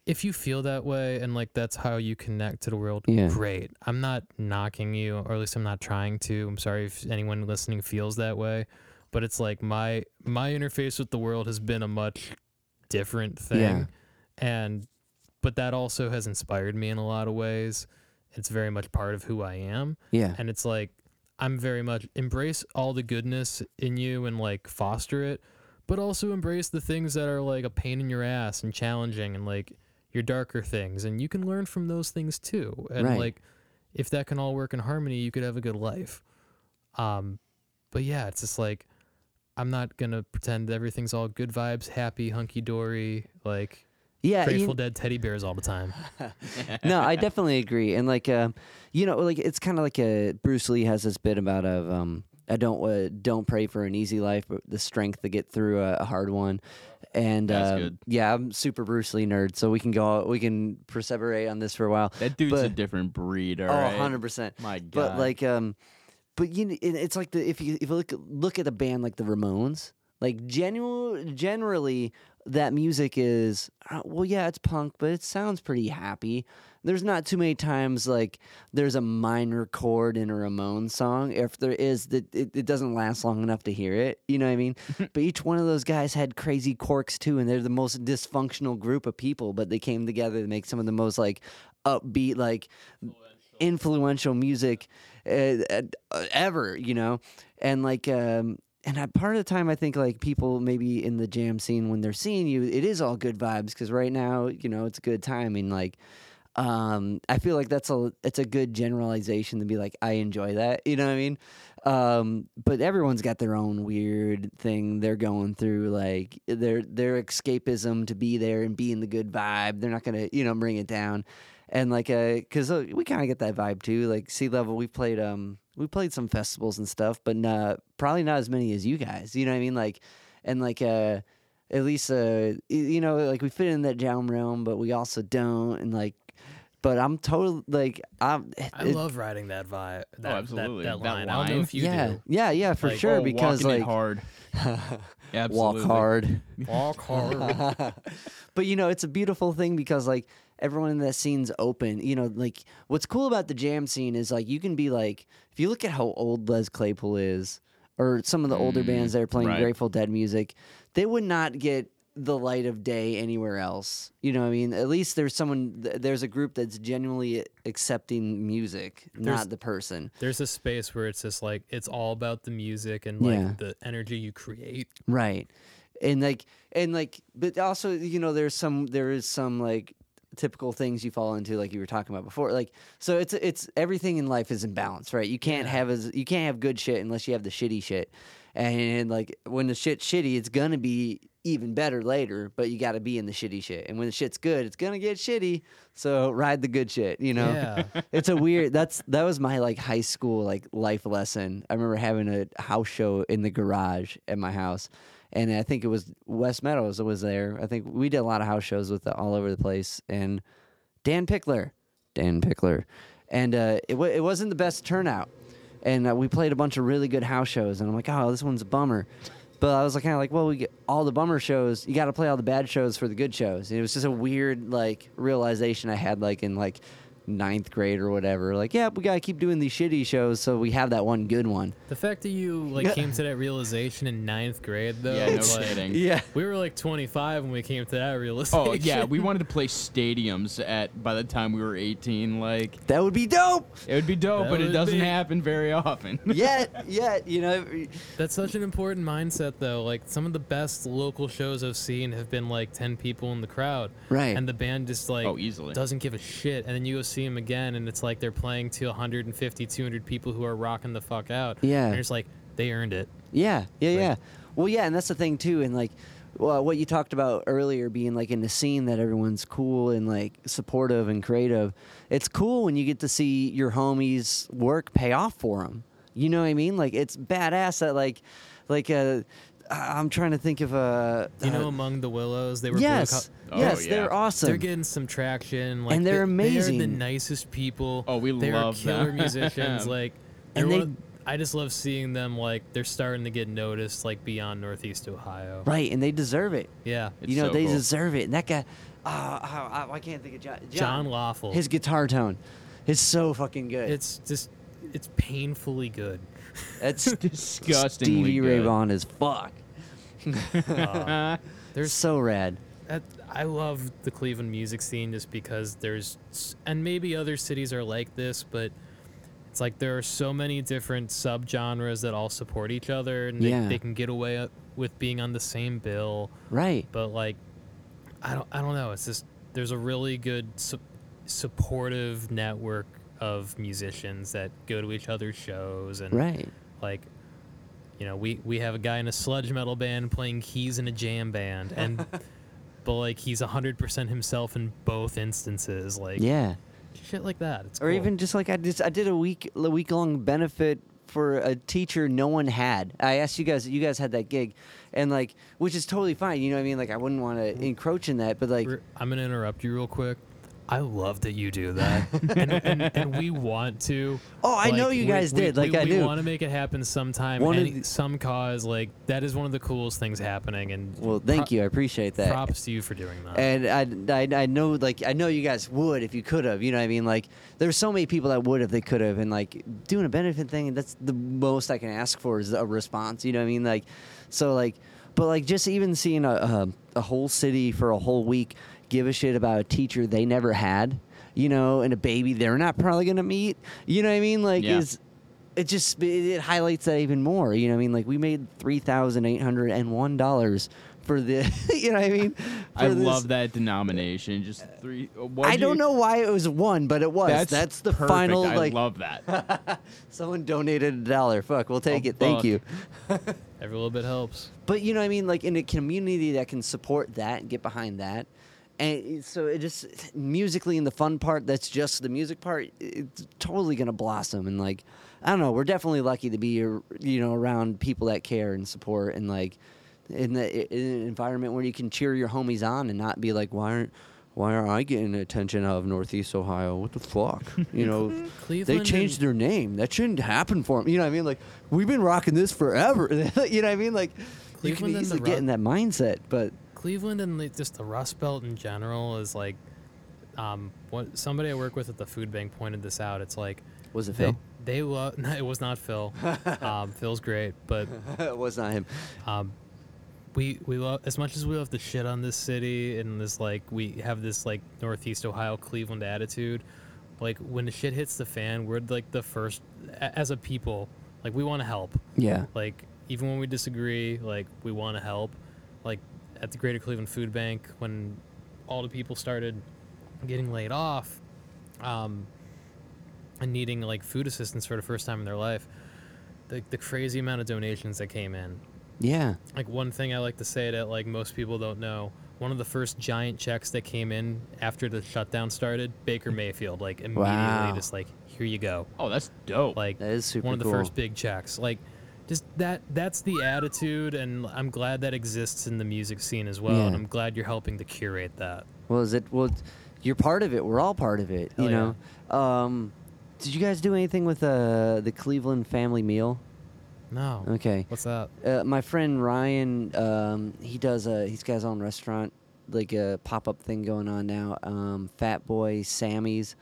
if you feel that way and like that's how you connect to the world, Yeah. great. I'm not knocking you, or at least I'm not trying to. I'm sorry if anyone listening feels that way, but it's like my my interface with the world has been a much different thing, Yeah. and but that also has inspired me in a lot of ways. It's very much part of who I am, yeah, and it's like I'm very much embrace all the goodness in you and like foster it, but also embrace the things that are like a pain in your ass and challenging and like your darker things and you can learn from those things too. And Right. like if that can all work in harmony, you could have a good life. Um but yeah, it's just like I'm not to pretend everything's all good vibes, happy, hunky dory, like yeah. you- Grateful Dead teddy bears all the time. no, I definitely agree. And like, um, you know, like it's kind of like a Bruce Lee has this bit about of um, I don't uh, don't pray for an easy life, but the strength to get through a, a hard one. And um, yeah, I'm super Bruce Lee nerd, so we can go we can perseverate on this for a while. That dude's a different breed, all oh, right? 100 percent. My God. But like, um, but you, know, it's like the if you if you look look at a band like the Ramones, like genuine generally that music is uh, well, yeah, it's punk, but it sounds pretty happy. There's not too many times like there's a minor chord in a Ramones song. If there is, that it, it doesn't last long enough to hear it. You know what I mean? but each one of those guys had crazy quirks too, and they're the most dysfunctional group of people. But they came together to make some of the most like upbeat, like influential music uh, uh, ever, you know, and like, um, and I, part of the time I think like people maybe in the jam scene when they're seeing you, it is all good vibes because right now, you know, it's a good time and like. Um, I feel like that's a it's a good generalization to be like I enjoy that, you know what I mean? Um, but everyone's got their own weird thing they're going through, like their their escapism to be there and be in the good vibe. They're not gonna, you know, bring it down and like uh because uh, we kind of get that vibe too like sea level we played um we played some festivals and stuff but uh probably not as many as you guys you know what i mean like and like uh at least uh you know like we fit in that jam realm but we also don't and like but i'm totally like i'm I love riding that vibe. That, absolutely. That, that, That line. I don't know if you yeah do. yeah yeah for Like, sure Oh, because walking it like hard. walk hard Walk hard. but you know, it's a beautiful thing because like everyone in that scene's open. You know, like what's cool about the jam scene is like you can be like if you look at how old Les Claypool is, or some of the older Mm, bands that are playing right. Grateful Dead music, they would not get the light of day anywhere else. You know what I mean? At least there's someone there's a group that's genuinely accepting music, There's- not the person. There's a space where it's just like it's all about the music and like Yeah. the energy you create. Right. And like and like but also you know there's some there is some like typical things you fall into like you were talking about before like so it's it's everything in life is in balance right you can't Yeah. have as you can't have good shit unless you have the shitty shit and like when the shit's shitty it's gonna be even better later but you gotta be in the shitty shit and when the shit's good it's gonna get shitty so ride the good shit you know? Yeah. it's a weird that's that was my like high school like life lesson. I remember having a house show in the garage at my house and i think it was west meadows that was there. I think we did a lot of house shows with it all over the place and dan pickler dan pickler and uh, it, wa it wasn't the best turnout and uh, we played a bunch of really good house shows and i'm like oh this one's a bummer But I was like, kind of like, well, we get all the bummer shows. You got to play all the bad shows for the good shows. And it was just a weird like realization I had like in like ninth grade or whatever. Like, yeah, we gotta keep doing these shitty shows so we have that one good one. The fact that you like came to that realization in ninth grade, though, Yeah, no like, kidding. Yeah. we were like 25 when we came to that realization. Oh yeah, we wanted to play stadiums at by the time we were 18. Like That would be dope. it would be dope, That but it doesn't be- happen very often. yet, yet, you know. That's such an important mindset, though. Like some of the best local shows I've seen have been like 10 people in the crowd, Right. And the band just like Oh, easily. doesn't give a shit, and then you go see them again, and it's like they're playing to 150, 200 people who are rocking the fuck out. Yeah. and it's like they earned it. Yeah, yeah, Like- yeah. Well, yeah, and that's the thing too, and like, well, what you talked about earlier, being like in the scene that everyone's cool and like supportive and creative. It's cool when you get to see your homies' work pay off for them. You know what I mean? Like, it's badass that like, like uh, I'm trying to think of a. You know, uh, Among the Willows, they were yes, Oh, yes, yeah. they're awesome. They're getting some traction, like And they're they- amazing. They're the nicest people. Oh, we love them. they're love killer them. musicians. Like, And they're one of- I just love seeing them. Like, they're starting to get noticed, like beyond Northeast Ohio. right, and they deserve it. Yeah, It's you know, so they cool. deserve it. And that guy, uh, I, I can't think of John. John Lawful. His guitar tone is so fucking good. it's just, it's painfully good. That's Disgustingly Stevie Ray good. Vaughan is fuck. Uh, there's so rad. That, I love the Cleveland music scene just because there's, and maybe other cities are like this, but it's like there are so many different subgenres that all support each other, and they, Yeah. they can get away with being on the same bill. Right. But like, I don't, I don't know. It's just there's a really good su- supportive network of musicians that go to each other's shows, and Right. like you know we we have a guy in a sludge metal band playing keys in a jam band and but like he's 100% himself in both instances like Yeah. shit like that it's Or cool. even just like I just I did a week a week long benefit for a teacher no one had. I asked you guys you guys had that gig and like which is totally fine, you know what I mean? Like I wouldn't want to mm-hmm. encroach in that, but like i'm gonna interrupt you real quick I love that you do that, and, and, and we want to. Oh, I know you guys we- did, like we, I we want to make it happen sometime. One any, the- some cause like that is one of the coolest things happening. And well, thank pro- you. I appreciate that. Props to you for doing that. And I, I, I know, like, I know you guys would if you could have. You know what I mean? Like, there's so many people that would if they could have. And, like, doing a benefit thing, that's the most I can ask for is a response. You know what I mean? Like, so, like, but, like, just even seeing a, a, a whole city for a whole week give a shit about a teacher they never had, you know, and a baby they're not probably going to meet. You know what I mean? Like, Yeah. is. It just it, it highlights that even more. You know what I mean? Like we made three thousand eight hundred and one dollars for the. You know what I mean? I this- love that denomination. Just three. uh, what'd I don't you- know why it was one, but it was. That's, That's, the perfect. final. I like love that. someone donated a dollar. Fuck, we'll take Oh, it. Thank fuck. you. Every little bit helps. But you know what I mean? Like in a community that can support that and get behind that. And so it just musically in the fun part, that's just the music part, it's totally gonna blossom. And like, I don't know, we're definitely lucky to be, you know, around people that care and support and like in, the, in an environment where you can cheer your homies on and not be like, why aren't, why aren't I getting attention out of Northeast Ohio? What the fuck? You know, they changed their name. That shouldn't happen for them. You know what I mean? Like we've been rocking this forever. you know what I mean? Like you can Cleveland and the easily get Ru- in that mindset, but Cleveland and just the Rust Belt in general is like, um, what somebody I work with at the food bank pointed this out. It's like was it they Phil? they love. No, it was not Phil. um, Phil's great, but it was not him. um, we we love as much as we love to shit on this city and this like we have this like Northeast Ohio Cleveland attitude. Like when the shit hits the fan, we're like the first as a people. Like we want to help. Yeah. Like even when we disagree, like we want to help. Like at the Greater Cleveland Food Bank, when all the people started getting laid off, um, and needing like food assistance for the first time in their life, the the crazy amount of donations that came in. Yeah. Like one thing I like to say that like most people don't know. One of the first giant checks that came in after the shutdown started, Baker Mayfield, like immediately Wow. just like, here you go. oh, that's dope. Like That is super one of the cool. first big checks. Like just that that's the attitude and I'm glad that exists in the music scene as well. Yeah. And I'm glad you're helping to curate that. Well, is it? Well, you're part of it. We're all part of it. you Hell know. Um, did you guys do anything with uh, the Cleveland family meal? No. Okay. What's that? Uh, my friend Ryan, um, he does a he's got his own restaurant, like a pop up thing going on now. Um, Fat Boy Sammy's.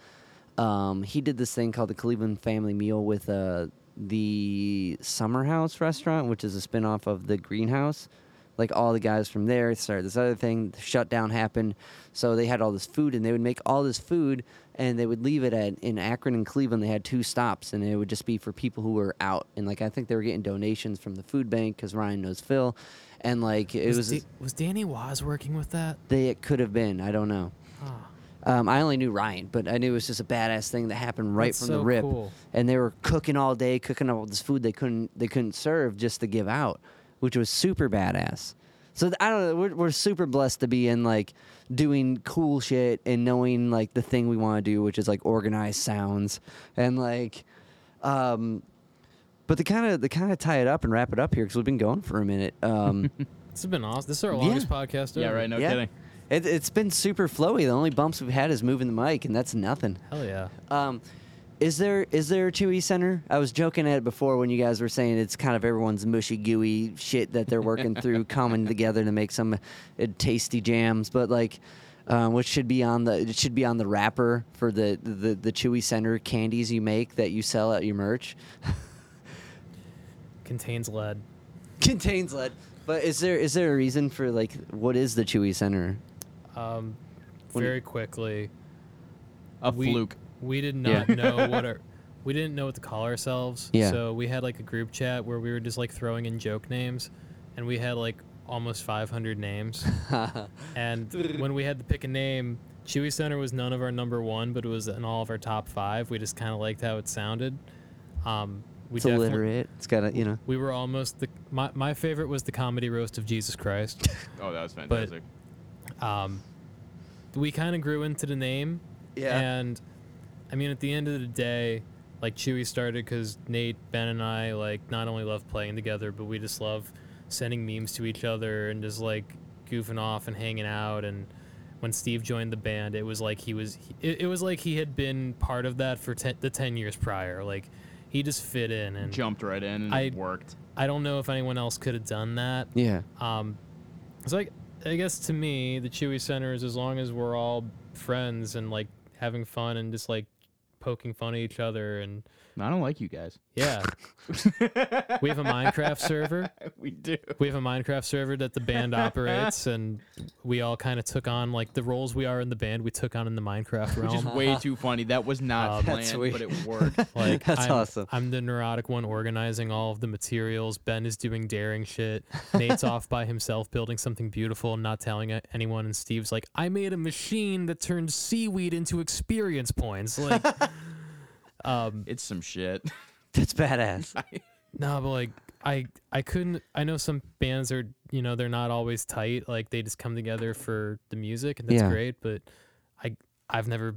Um, he did this thing called the Cleveland Family Meal with uh, the Summer House restaurant, which is a spinoff of the Greenhouse. Like all the guys from there started this other thing. The shutdown happened, so they had all this food, and they would make all this food, and they would leave it at in Akron and Cleveland. They had two stops, and it would just be for people who were out. And like I think they were getting donations from the food bank because Ryan knows Phil, and like it was, Da- was Danny Waz working with that? they it could have been. I don't know. Ah, Um, I only knew Ryan, but I knew it was just a badass thing that happened right That's from so the rip. cool. And they were cooking all day, cooking all this food they couldn't they couldn't serve just to give out, which was super badass. So th- I don't know. We're, we're super blessed to be in like doing cool shit and knowing like the thing we want to do, which is like organize sounds and like, um, but the kind of the kind of tie it up and wrap it up here because we've been going for a minute. Um, this has been awesome. This is our Yeah. longest podcast ever. Yeah, right. No yeah. kidding. It, it's been super flowy. The only bumps we've had is moving the mic, and that's nothing. Hell yeah. Um, is there is there a Chewy Center? I was joking at it before when you guys were saying it's kind of everyone's mushy gooey shit that they're working through, coming together to make some uh, tasty jams. But like, um, which should be on the it should be on the wrapper for the the the Chewy Center candies you make that you sell at your merch. Contains lead. Contains lead. But is there is there a reason for like what is the Chewy Center? Um, very quickly. A we, fluke. We did Yeah. not know what our. We didn't know what to call ourselves. Yeah. So we had like a group chat where we were just like throwing in joke names, and we had like almost 500 names. and when we had to pick a name, Chewy Center was none of our number one, but it was in all of our top five. We just kind of liked how it sounded. Um, we it's definitely- illiterate. It's got a you know. We were almost the. My, my favorite was the comedy roast of Jesus Christ. Oh, that was fantastic. Um, we kind of grew into the name. And I mean, at the end of the day, like Chewy started because Nate, Ben, and I like not only love playing together, but we just love sending memes to each other and just like goofing off and hanging out. And when Steve joined the band, it was like he was. It, it was like he had been part of that for ten, the ten years prior. Like he just fit in, and Jumped right in and I- it worked. I don't know if anyone else could have done that. yeah. Um, so like, I guess to me, the Chewy Center is as long as we're all friends and like having fun and just like poking fun at each other and I don't like you guys. yeah. we have a Minecraft server. we do. We have a Minecraft server that the band operates, and we all kind of took on like the roles we are in the band. We took on in the Minecraft realm. Which is way too funny. That was not Um, That's planned, but it worked. Like That's I'm, awesome. I'm the neurotic one organizing all of the materials. Ben is doing daring shit. Nate's off by himself building something beautiful and not telling a- anyone. And Steve's like, I made a machine that turns seaweed into experience points. Like, um, it's some shit. That's badass. no, but like, I I couldn't. I know some bands are you know they're not always tight. Like they just come together for the music and that's Yeah. great. But I I've never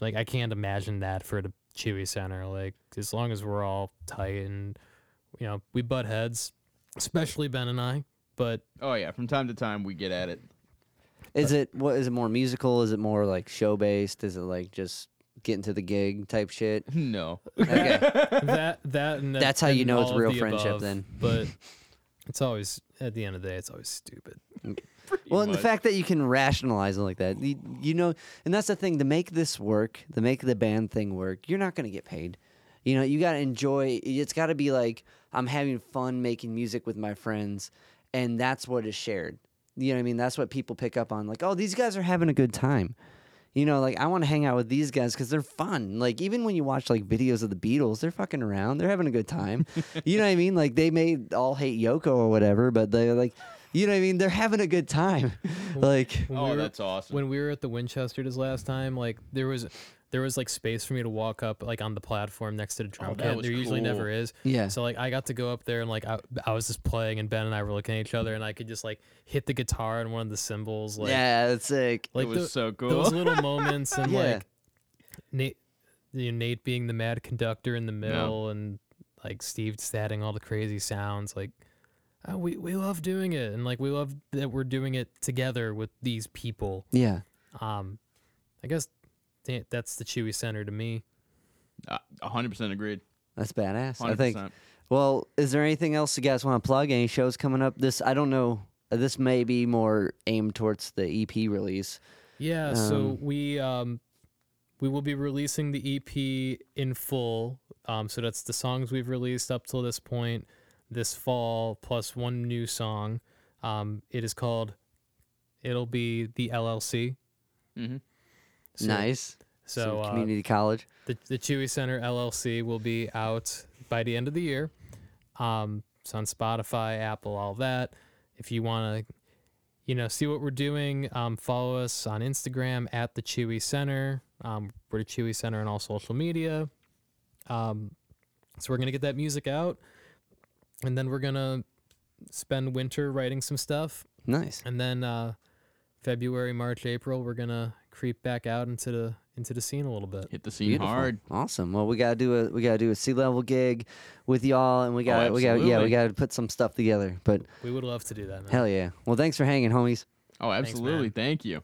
like I can't imagine that for the Chewy Center. Like as long as we're all tight and you know we butt heads, especially Ben and I. But Oh yeah, from time to time we get at it. Is it what is it more musical? Is it more like show based? Is it like just getting to the gig type shit? No. Okay. that that and That's how you and know it's all of real the friendship above. then. But it's always at the end of the day, it's always stupid. Mm. well, and the fact that you can rationalize it like that, you, you know, and that's the thing to make this work, to make the band thing work, you're not going to get paid. You know, you got to enjoy. It's got to be like I'm having fun making music with my friends, and that's what is shared. You know what I mean? That's what people pick up on. Like, oh, these guys are having a good time. You know, like I want to hang out with these guys because they're fun. Like even when you watch like videos of the Beatles, they're fucking around. They're having a good time. you know what I mean? Like they may all hate Yoko or whatever, but they're like, you know what I mean? They're having a good time. like Oh, we were- that's awesome. when we were at the Winchester this last time, like there was there was like space for me to walk up like on the platform next to the drum Oh, kit. was There usually never is. yeah. So like I got to go up there and like I, I was just playing and Ben and I were looking at each other and I could just like hit the guitar and one of the cymbals like yeah, that's sick. like it was the- so cool. those little moments and Yeah. like Nate you know, Nate being the mad conductor in the middle and like Steve just adding all the crazy sounds like uh, we we love doing it and like we love that we're doing it together with these people. Yeah. Um, I guess th- that's the Chewy Center to me. Uh, A hundred percent agreed. That's badass. I think. Well, is there anything else you guys want to plug? Any shows coming up? This I don't know. uh, This may be more aimed towards the EP release. Yeah, so Um, we um we will be releasing the EP in full. Um so that's the songs we've released up till this point this fall plus one new song. Um it is called it'll be the LLC. Mm-hmm. So, nice. So Some uh, community college. the the Chewy Center LLC will be out by the end of the year. Um, it's on Spotify, Apple, all that. If you want to, you know, see what we're doing, um, follow us on Instagram at the Chewy Center. Um, we're the Chewy Center on all social media. Um, so we're gonna get that music out, and then we're gonna spend winter writing some stuff, Nice. and then uh, February, March, April, we're gonna creep back out into the into the scene a little bit. Hit the scene Beautiful. hard. Awesome. Well, we gotta do a we gotta do a sea level gig with y'all, and we oh, got we got yeah we gotta put some stuff together. But We would love to do that. Man. hell yeah. Well, thanks for hanging, homies. Oh, absolutely. man. Thank you.